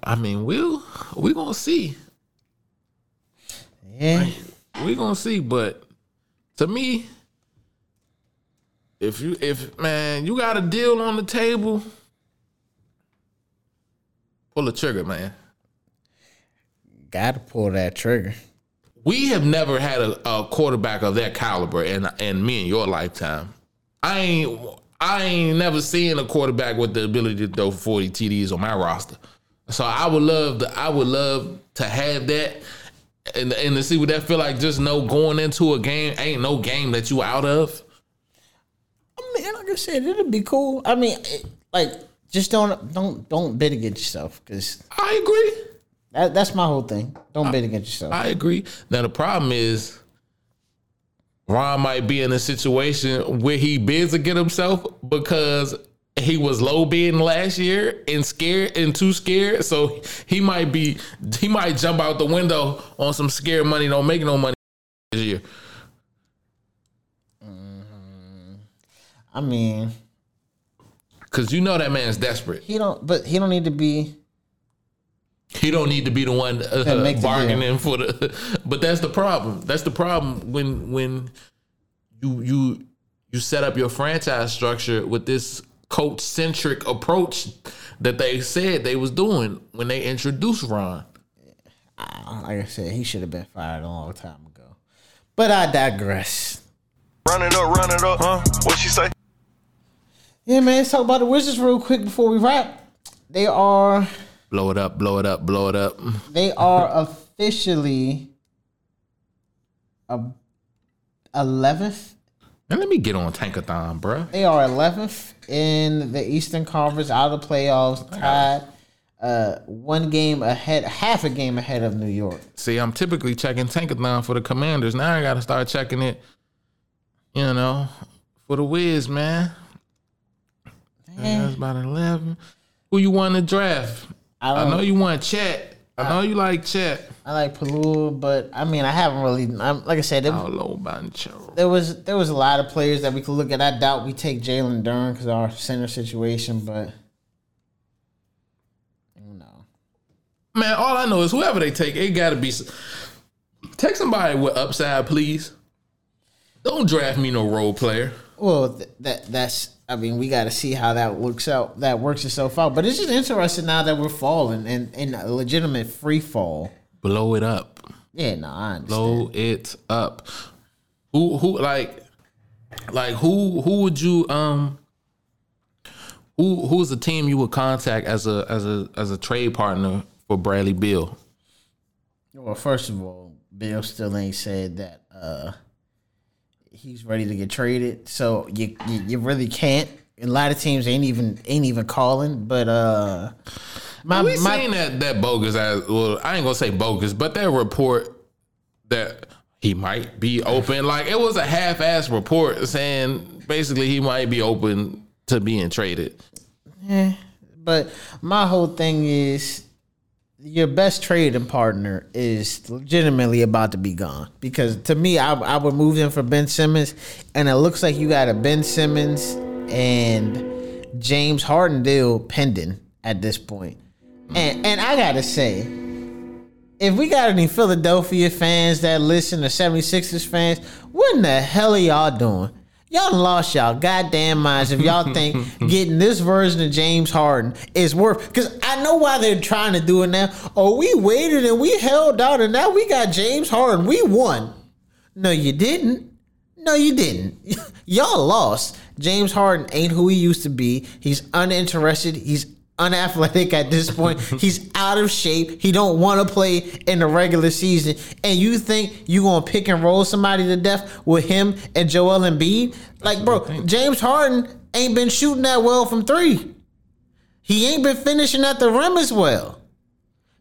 I mean we'll we gonna see Yeah. we gonna see. But to me, if you if man, you got a deal on the table, pull the trigger, man. Gotta pull that trigger. We have never had a, a quarterback of that caliber in in me in your lifetime. I ain't I ain't never seen a quarterback with the ability to throw 40 TDs on my roster. So I would love to I would love to have that and and to see what that feel like just know going into a game ain't no game that you out of. I mean, like I said, it'd be cool. I mean, it, like just don't don't don't bet against yourself because I agree. that, that's my whole thing. Don't bet against yourself. I agree. Now the problem is Ron might be in a situation where he bids against himself because he was low bidding last year and scared and too scared. So he might be he might jump out the window on some scared money, don't make no money this year. I mean, Cause you know that man's desperate. he don't, but he don't need to be. He don't need to be the one uh, That the bargaining for the. But that's the problem. That's the problem when when you you you set up your franchise structure with this coach centric approach that they said they was doing when they introduced Ron. Like I said, he should have been fired a long time ago. But I digress. Run it up, run it up, huh? What she say? Yeah, man. Let's talk about the Wizards real quick before we wrap. They are Blow it up, blow it up, blow it up. they are officially a eleventh. And let me get on Tankathon, bruh. They are eleventh in the Eastern Conference, out of the playoffs, tied uh, one game ahead, half a game ahead of New York. See, I'm typically checking Tankathon for the Commanders. Now I got to start checking it, you know, for the Wiz, man. That's about 11. Who you want to draft? I I know you want Chet. I know you like Chet. I like Palua, but I mean, I haven't really. I'm, like I said, there, there was there was a lot of players that we could look at. I doubt we take Jalen Duren because of our center situation, but you know, Man, all I know is whoever they take, it got to be. Take somebody with upside, please. Don't draft me no role player. Well, th- that that's. I mean, we got to see how that works out. That works itself out. But it's just interesting now that we're falling and in a legitimate free fall. Blow it up. Yeah, no, I understand. Blow it up. Who who like like who who would you um who who's the team you would contact as a as a as a trade partner for Bradley Beal? Well, first of all, Beal still ain't said that uh he's ready to get traded. So you you, you really can't. A lot of teams ain't even ain't even calling. But uh my we my seen that that bogus as well. I ain't gonna say bogus, but that report that he might be open. Like it was a half-ass report saying basically he might be open to being traded. Yeah, but my whole thing is your best trading partner is legitimately about to be gone because to me I, I would move them for Ben Simmons and it looks like you got a Ben Simmons and James Harden deal pending at this point. And and I gotta say, if we got any Philadelphia fans that listen to 76ers fans, what in the hell are y'all doing? Y'all lost y'all goddamn minds if y'all think [LAUGHS] getting this version of James Harden is worth. Because I know why they're trying to do it now. Oh, we waited and we held out and now we got James Harden. We won. No, you didn't. No, you didn't. [LAUGHS] y'all lost. James Harden ain't who he used to be. He's uninterested. He's unathletic at this point. [LAUGHS] He's out of shape. He don't want to play in the regular season. And you think you gonna pick and roll somebody to death with him and Joel Embiid? Like, bro, James Harden ain't been shooting that well from three. He ain't been finishing at the rim as well.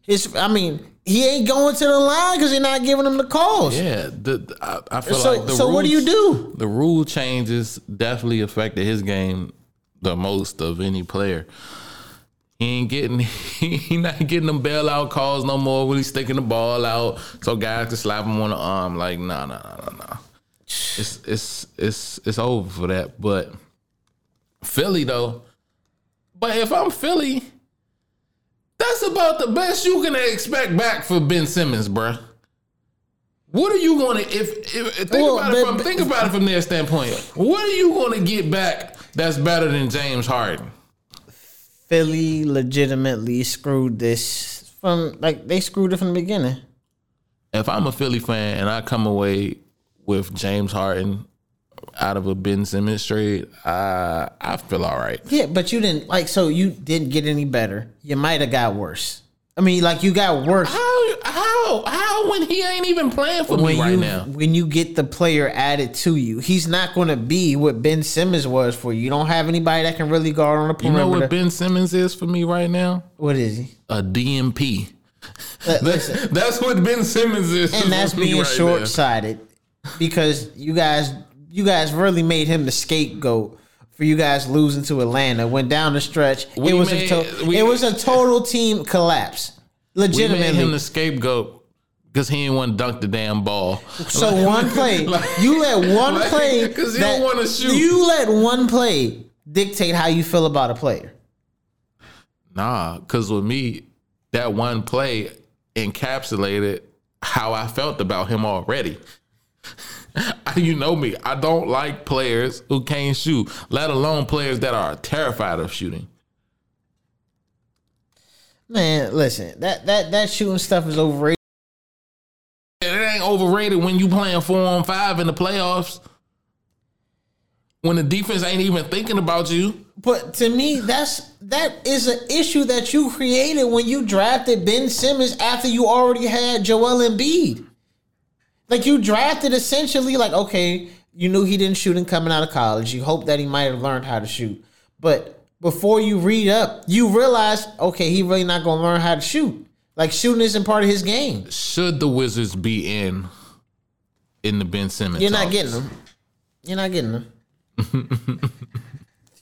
It's, I mean, he ain't going to the line because you're not giving him the calls. Yeah, the, I, I feel So, like the so what do you do? The rule changes definitely affected his game the most of any player. He ain't getting [LAUGHS] he not getting them bailout calls no more when he's sticking the ball out so guys can slap him on the arm. Like, nah, nah, nah, nah, nah. It's it's it's it's over for that. But Philly though. But if I'm Philly, that's about the best you can expect back for Ben Simmons, bruh. What are you going to if, if think Well, about it from think about it from their standpoint? What are you going to get back that's better than James Harden? Philly legitimately screwed this from like they screwed it from the beginning. If I'm a Philly fan and I come away with James Harden out of a Ben Simmons trade, I I feel all right. Yeah, but you didn't like so you didn't get any better. You might have got worse. I mean, like you got worse How how how when he ain't even playing for when me right you now? when you get the player added to you. He's not going to be what Ben Simmons was for you. You don't have anybody that can really guard on the You know what Ben Simmons is for me right now? what is he? A DMP. Uh, listen, That's what Ben Simmons is. and that's being right short sighted because you guys you guys really made him the scapegoat for you guys losing to Atlanta. Went down the stretch. We it was made- a to- we- it was a total team collapse. We made him the scapegoat because he didn't want to dunk the damn ball. So one [LAUGHS] play, you let one like, play 'cause you that- don't wanna shoot. You let one play dictate how you feel about a player. Nah, because with me, that one play encapsulated how I felt about him already. [LAUGHS] you know me, I don't like players who can't shoot, let alone players that are terrified of shooting. Man, listen, that that that shooting stuff is overrated. Overrated when you playing four on five in the playoffs. When the defense ain't even thinking about you. But to me, that's that is an issue that you created when you drafted Ben Simmons after you already had Joel Embiid. Like you drafted essentially like, okay, you knew he didn't shoot in coming out of college. You hope that he might have learned how to shoot. But before you read up, you realize, okay, he really not gonna learn how to shoot. Like shooting isn't part of his game. Should the Wizards be in in the Ben Simmons? You're not getting them. You're not getting them. [LAUGHS]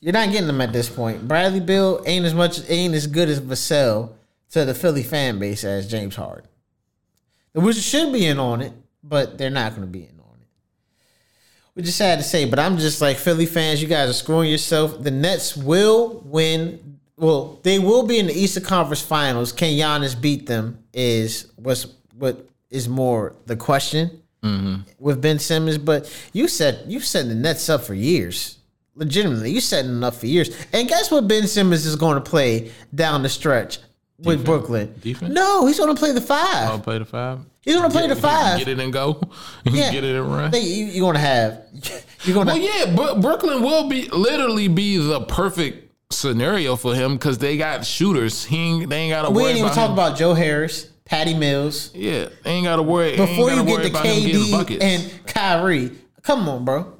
You're not getting them at this point. Bradley Beal ain't as much ain't as good as Vassell to the Philly fan base as James Harden. The Wizards should be in on it, but they're not going to be in on it. We just sad to say, but I'm just like Philly fans. You guys are screwing yourself. The Nets will win. Well, they will be in the Eastern Conference Finals. Can Giannis beat them? Is what's what is more the question. Mm-hmm. with Ben Simmons. But you said you set the Nets up for years. Legitimately, you setting them up for years. And guess what? Ben Simmons is going to play down the stretch with Brooklyn. Defense? No, he's going to play the 5 I'll play the five. he's going to play the five. Get it and go. [LAUGHS] Yeah. Get it and run. They- you, you're going to have. [LAUGHS] You're going to. Well, yeah, but Brooklyn will be literally be the perfect scenario for him because they got shooters. He ain't, they ain't got to we worry ain't even talk him. about Joe Harris, Patty Mills. Yeah, they ain't got to worry. Before you get the worry about him getting KD and Kyrie, come on, bro.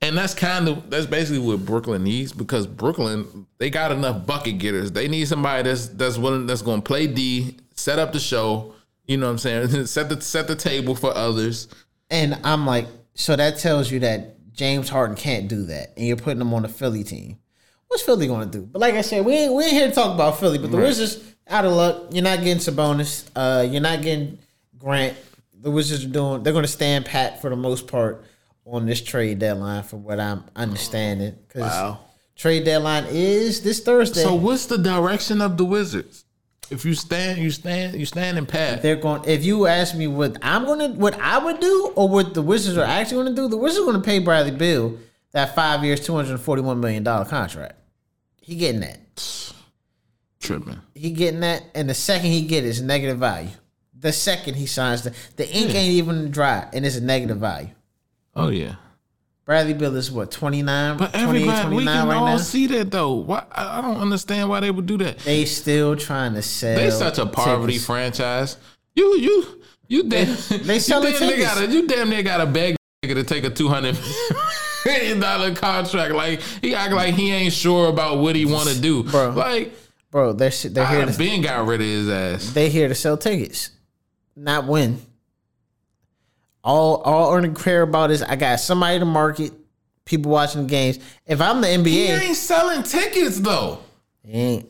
And that's kind of that's basically what Brooklyn needs because Brooklyn they got enough bucket getters. They need somebody that's that's willing that's going to play D, set up the show. You know what I'm saying? [LAUGHS] set the set the table for others. And I'm like, so that tells you that James Harden can't do that, and you're putting him on the Philly team. What's Philly going to do? But like I said, we ain't we ain't here to talk about Philly. But the Wizards out of luck. You're not getting Sabonis. Uh, you're not getting Grant. The Wizards are doing. They're going to stand pat for the most part on this trade deadline, from what I'm understanding. Because trade deadline is this Thursday. So what's the direction of the Wizards? If you stand, you stand, you stand in pat. they're going. If you ask me what I'm gonna, what I would do, or what the Wizards are actually going to do, the Wizards are going to pay Bradley Beal that five years, two hundred forty-one million dollar contract. He getting that. Tripping. He getting that, and the second he get it is negative value. The second he signs the the ink hmm. ain't even dry, and it's a negative value. Oh yeah. Bradley Beal is what 29, But 28, everybody, we can right all now. see that though. Why? I don't understand why they would do that. They still trying to sell. They such a poverty tickets. franchise. You you you damn they you selling damn near tickets. got you damn near got to beg nigga to take a two hundred [LAUGHS] million dollar contract. Like he act like he ain't sure about what he want to do. Bro. Like bro. They're they're here I to been got rid of his ass. they here to sell tickets, not win. All all Ernie care about is I got somebody to market, people watching the games. If I'm the NBA, He ain't selling tickets though. he ain't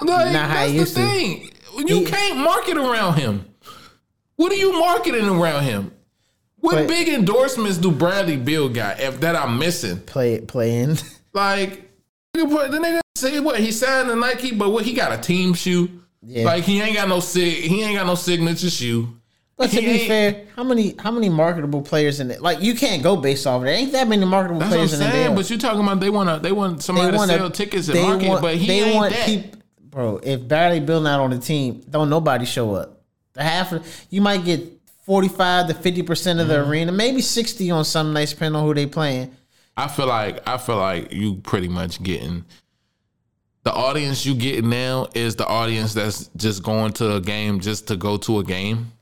Like Not how that's he the used to. thing. You He- can't market around him. What are you marketing around him? What But- big endorsements do Bradley Beal got if that I'm missing? play playing. [LAUGHS] Like the nigga say what he signed to Nike, but what he got a team shoe. Yeah. Like he ain't got no sig he ain't got no signature shoe. But to He be fair, how many how many marketable players in it? Like you can't go based off of it. Ain't that many marketable That's what I'm players in the saying. But you talking about they want to they want somebody to wanna- sell tickets and market, want- but he they ain't want that. bro, if Bradley Beal not on the team, don't nobody show up. The half of you might get forty five to fifty percent of the Mm-hmm. arena, maybe sixty on some nights, depending on who they playing. I feel like I feel like you pretty much getting the audience you get now is the audience that's just going to a game just to go to a game.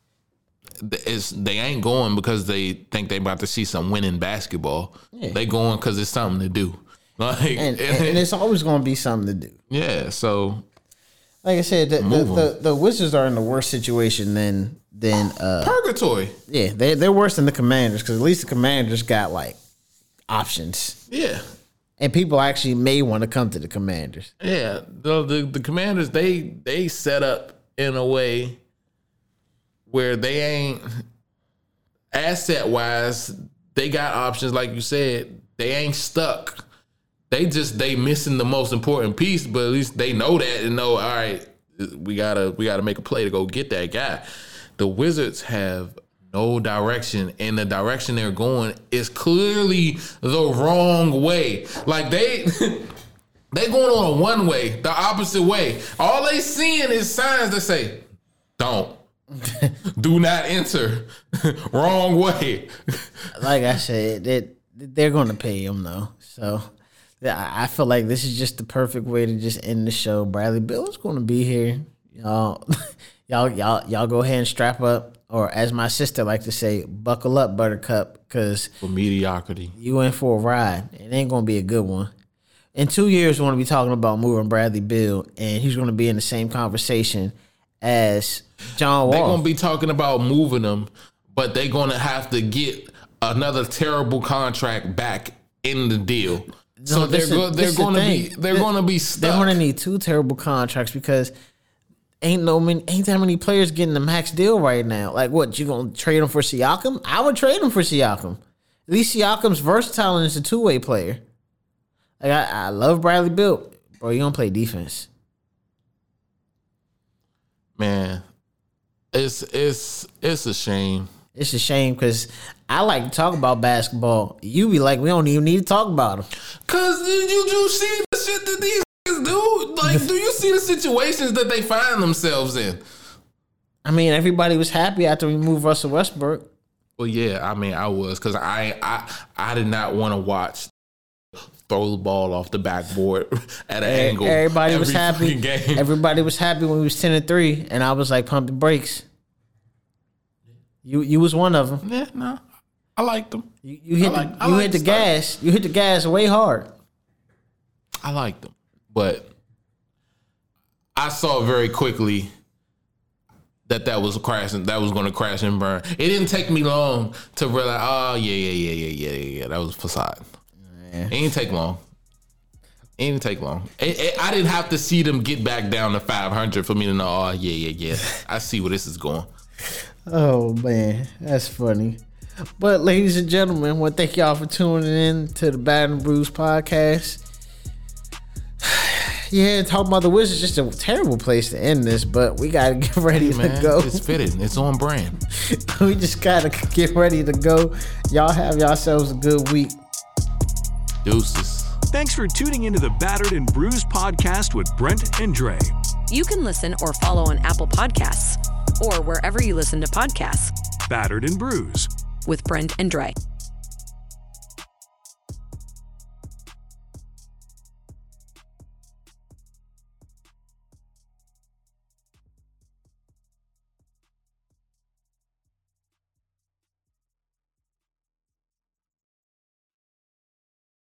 It's, they ain't going because they think they about to see some winning basketball. They going because it's something to do. [LAUGHS] Like And, and, and it's always going to be something to do. yeah, so Like I said, the, the, the, the Wizards are in a worse situation than than uh purgatory. yeah they they're worse than the Commanders because at least the Commanders got like options Yeah, and people actually may want to come to the Commanders. yeah. The, the the commanders they they set up in a way where they ain't asset wise. They got options, like you said. They ain't stuck. They just they missing the most important piece, but at least they know that and know. All right, we gotta we gotta make a play to go get that guy. The Wizards have no direction, and the direction they're going is clearly the wrong way. Like they. [LAUGHS] They going on one way, the opposite way. All they seeing is signs that say, "Don't, [LAUGHS] do not enter, [LAUGHS] wrong way." Like I said, that they're going to pay him though. So I I feel like this is just the perfect way to just end the show. Bradley Beal is going to be here. Y'all, [LAUGHS] y'all, y'all, y'all go ahead and strap up, or as my sister like to say, buckle up, Buttercup, because For mediocrity, you in for a ride. It ain't going to be a good one. In two years, we're going to be talking about moving Bradley Beal, and he's going to be in the same conversation as John they're gonna be talking about moving them, but they're gonna have to get another terrible contract back in the deal. So No, they're go, they're the gonna be they're gonna be They're going to need two terrible contracts because ain't no many, ain't that many players getting the max deal right now. Like what you gonna trade him for Siakam? I would trade him for Siakam. At least Siakam's versatile and is a two way player. Like I, I love Bradley Beal, bro. You don't play defense. Man, it's it's it's a shame. It's a shame because I like to talk about basketball. You be like, we don't even need to talk about them. Cause you you, see the shit that these niggas do. Like, do you see the situations that they find themselves in? I mean, everybody was happy after we moved Russell Westbrook. Well, yeah, I mean, I was because I I I did not want to watch throw the ball off the backboard [LAUGHS] at an angle. Everybody was happy. Everybody was happy when we was ten and three, and I was like, pump the brakes. You you was one of them. yeah, no, I liked them. You, you hit like- the, you hit the stuff. gas. You hit the gas way hard. I liked them, but I saw very quickly that that was crashing. That was going to crash and burn. It didn't take me long to realize. Oh yeah, yeah, yeah, yeah, yeah, yeah. yeah. That was facade. It didn't take long. It didn't take long. It- it- I didn't have to see them get back down to 500 for me to know. Oh yeah, yeah, yeah. I see where this is going. Oh man, that's funny. But ladies and gentlemen, I want thank y'all for tuning in to the Bad and Bruise podcast. [SIGHS] Yeah, talking about the Wizards just a terrible place to end this, but we gotta [LAUGHS] get ready Man, to go. it's fitting. It's on brand. [LAUGHS] we just gotta get ready to go. Y'all have yourselves a good week. Deuces. Thanks for tuning into the Battered and Bruised podcast with Brent and Dre. You can listen or follow on Apple Podcasts or wherever you listen to podcasts Battered and Bruised. with Brent and Dre.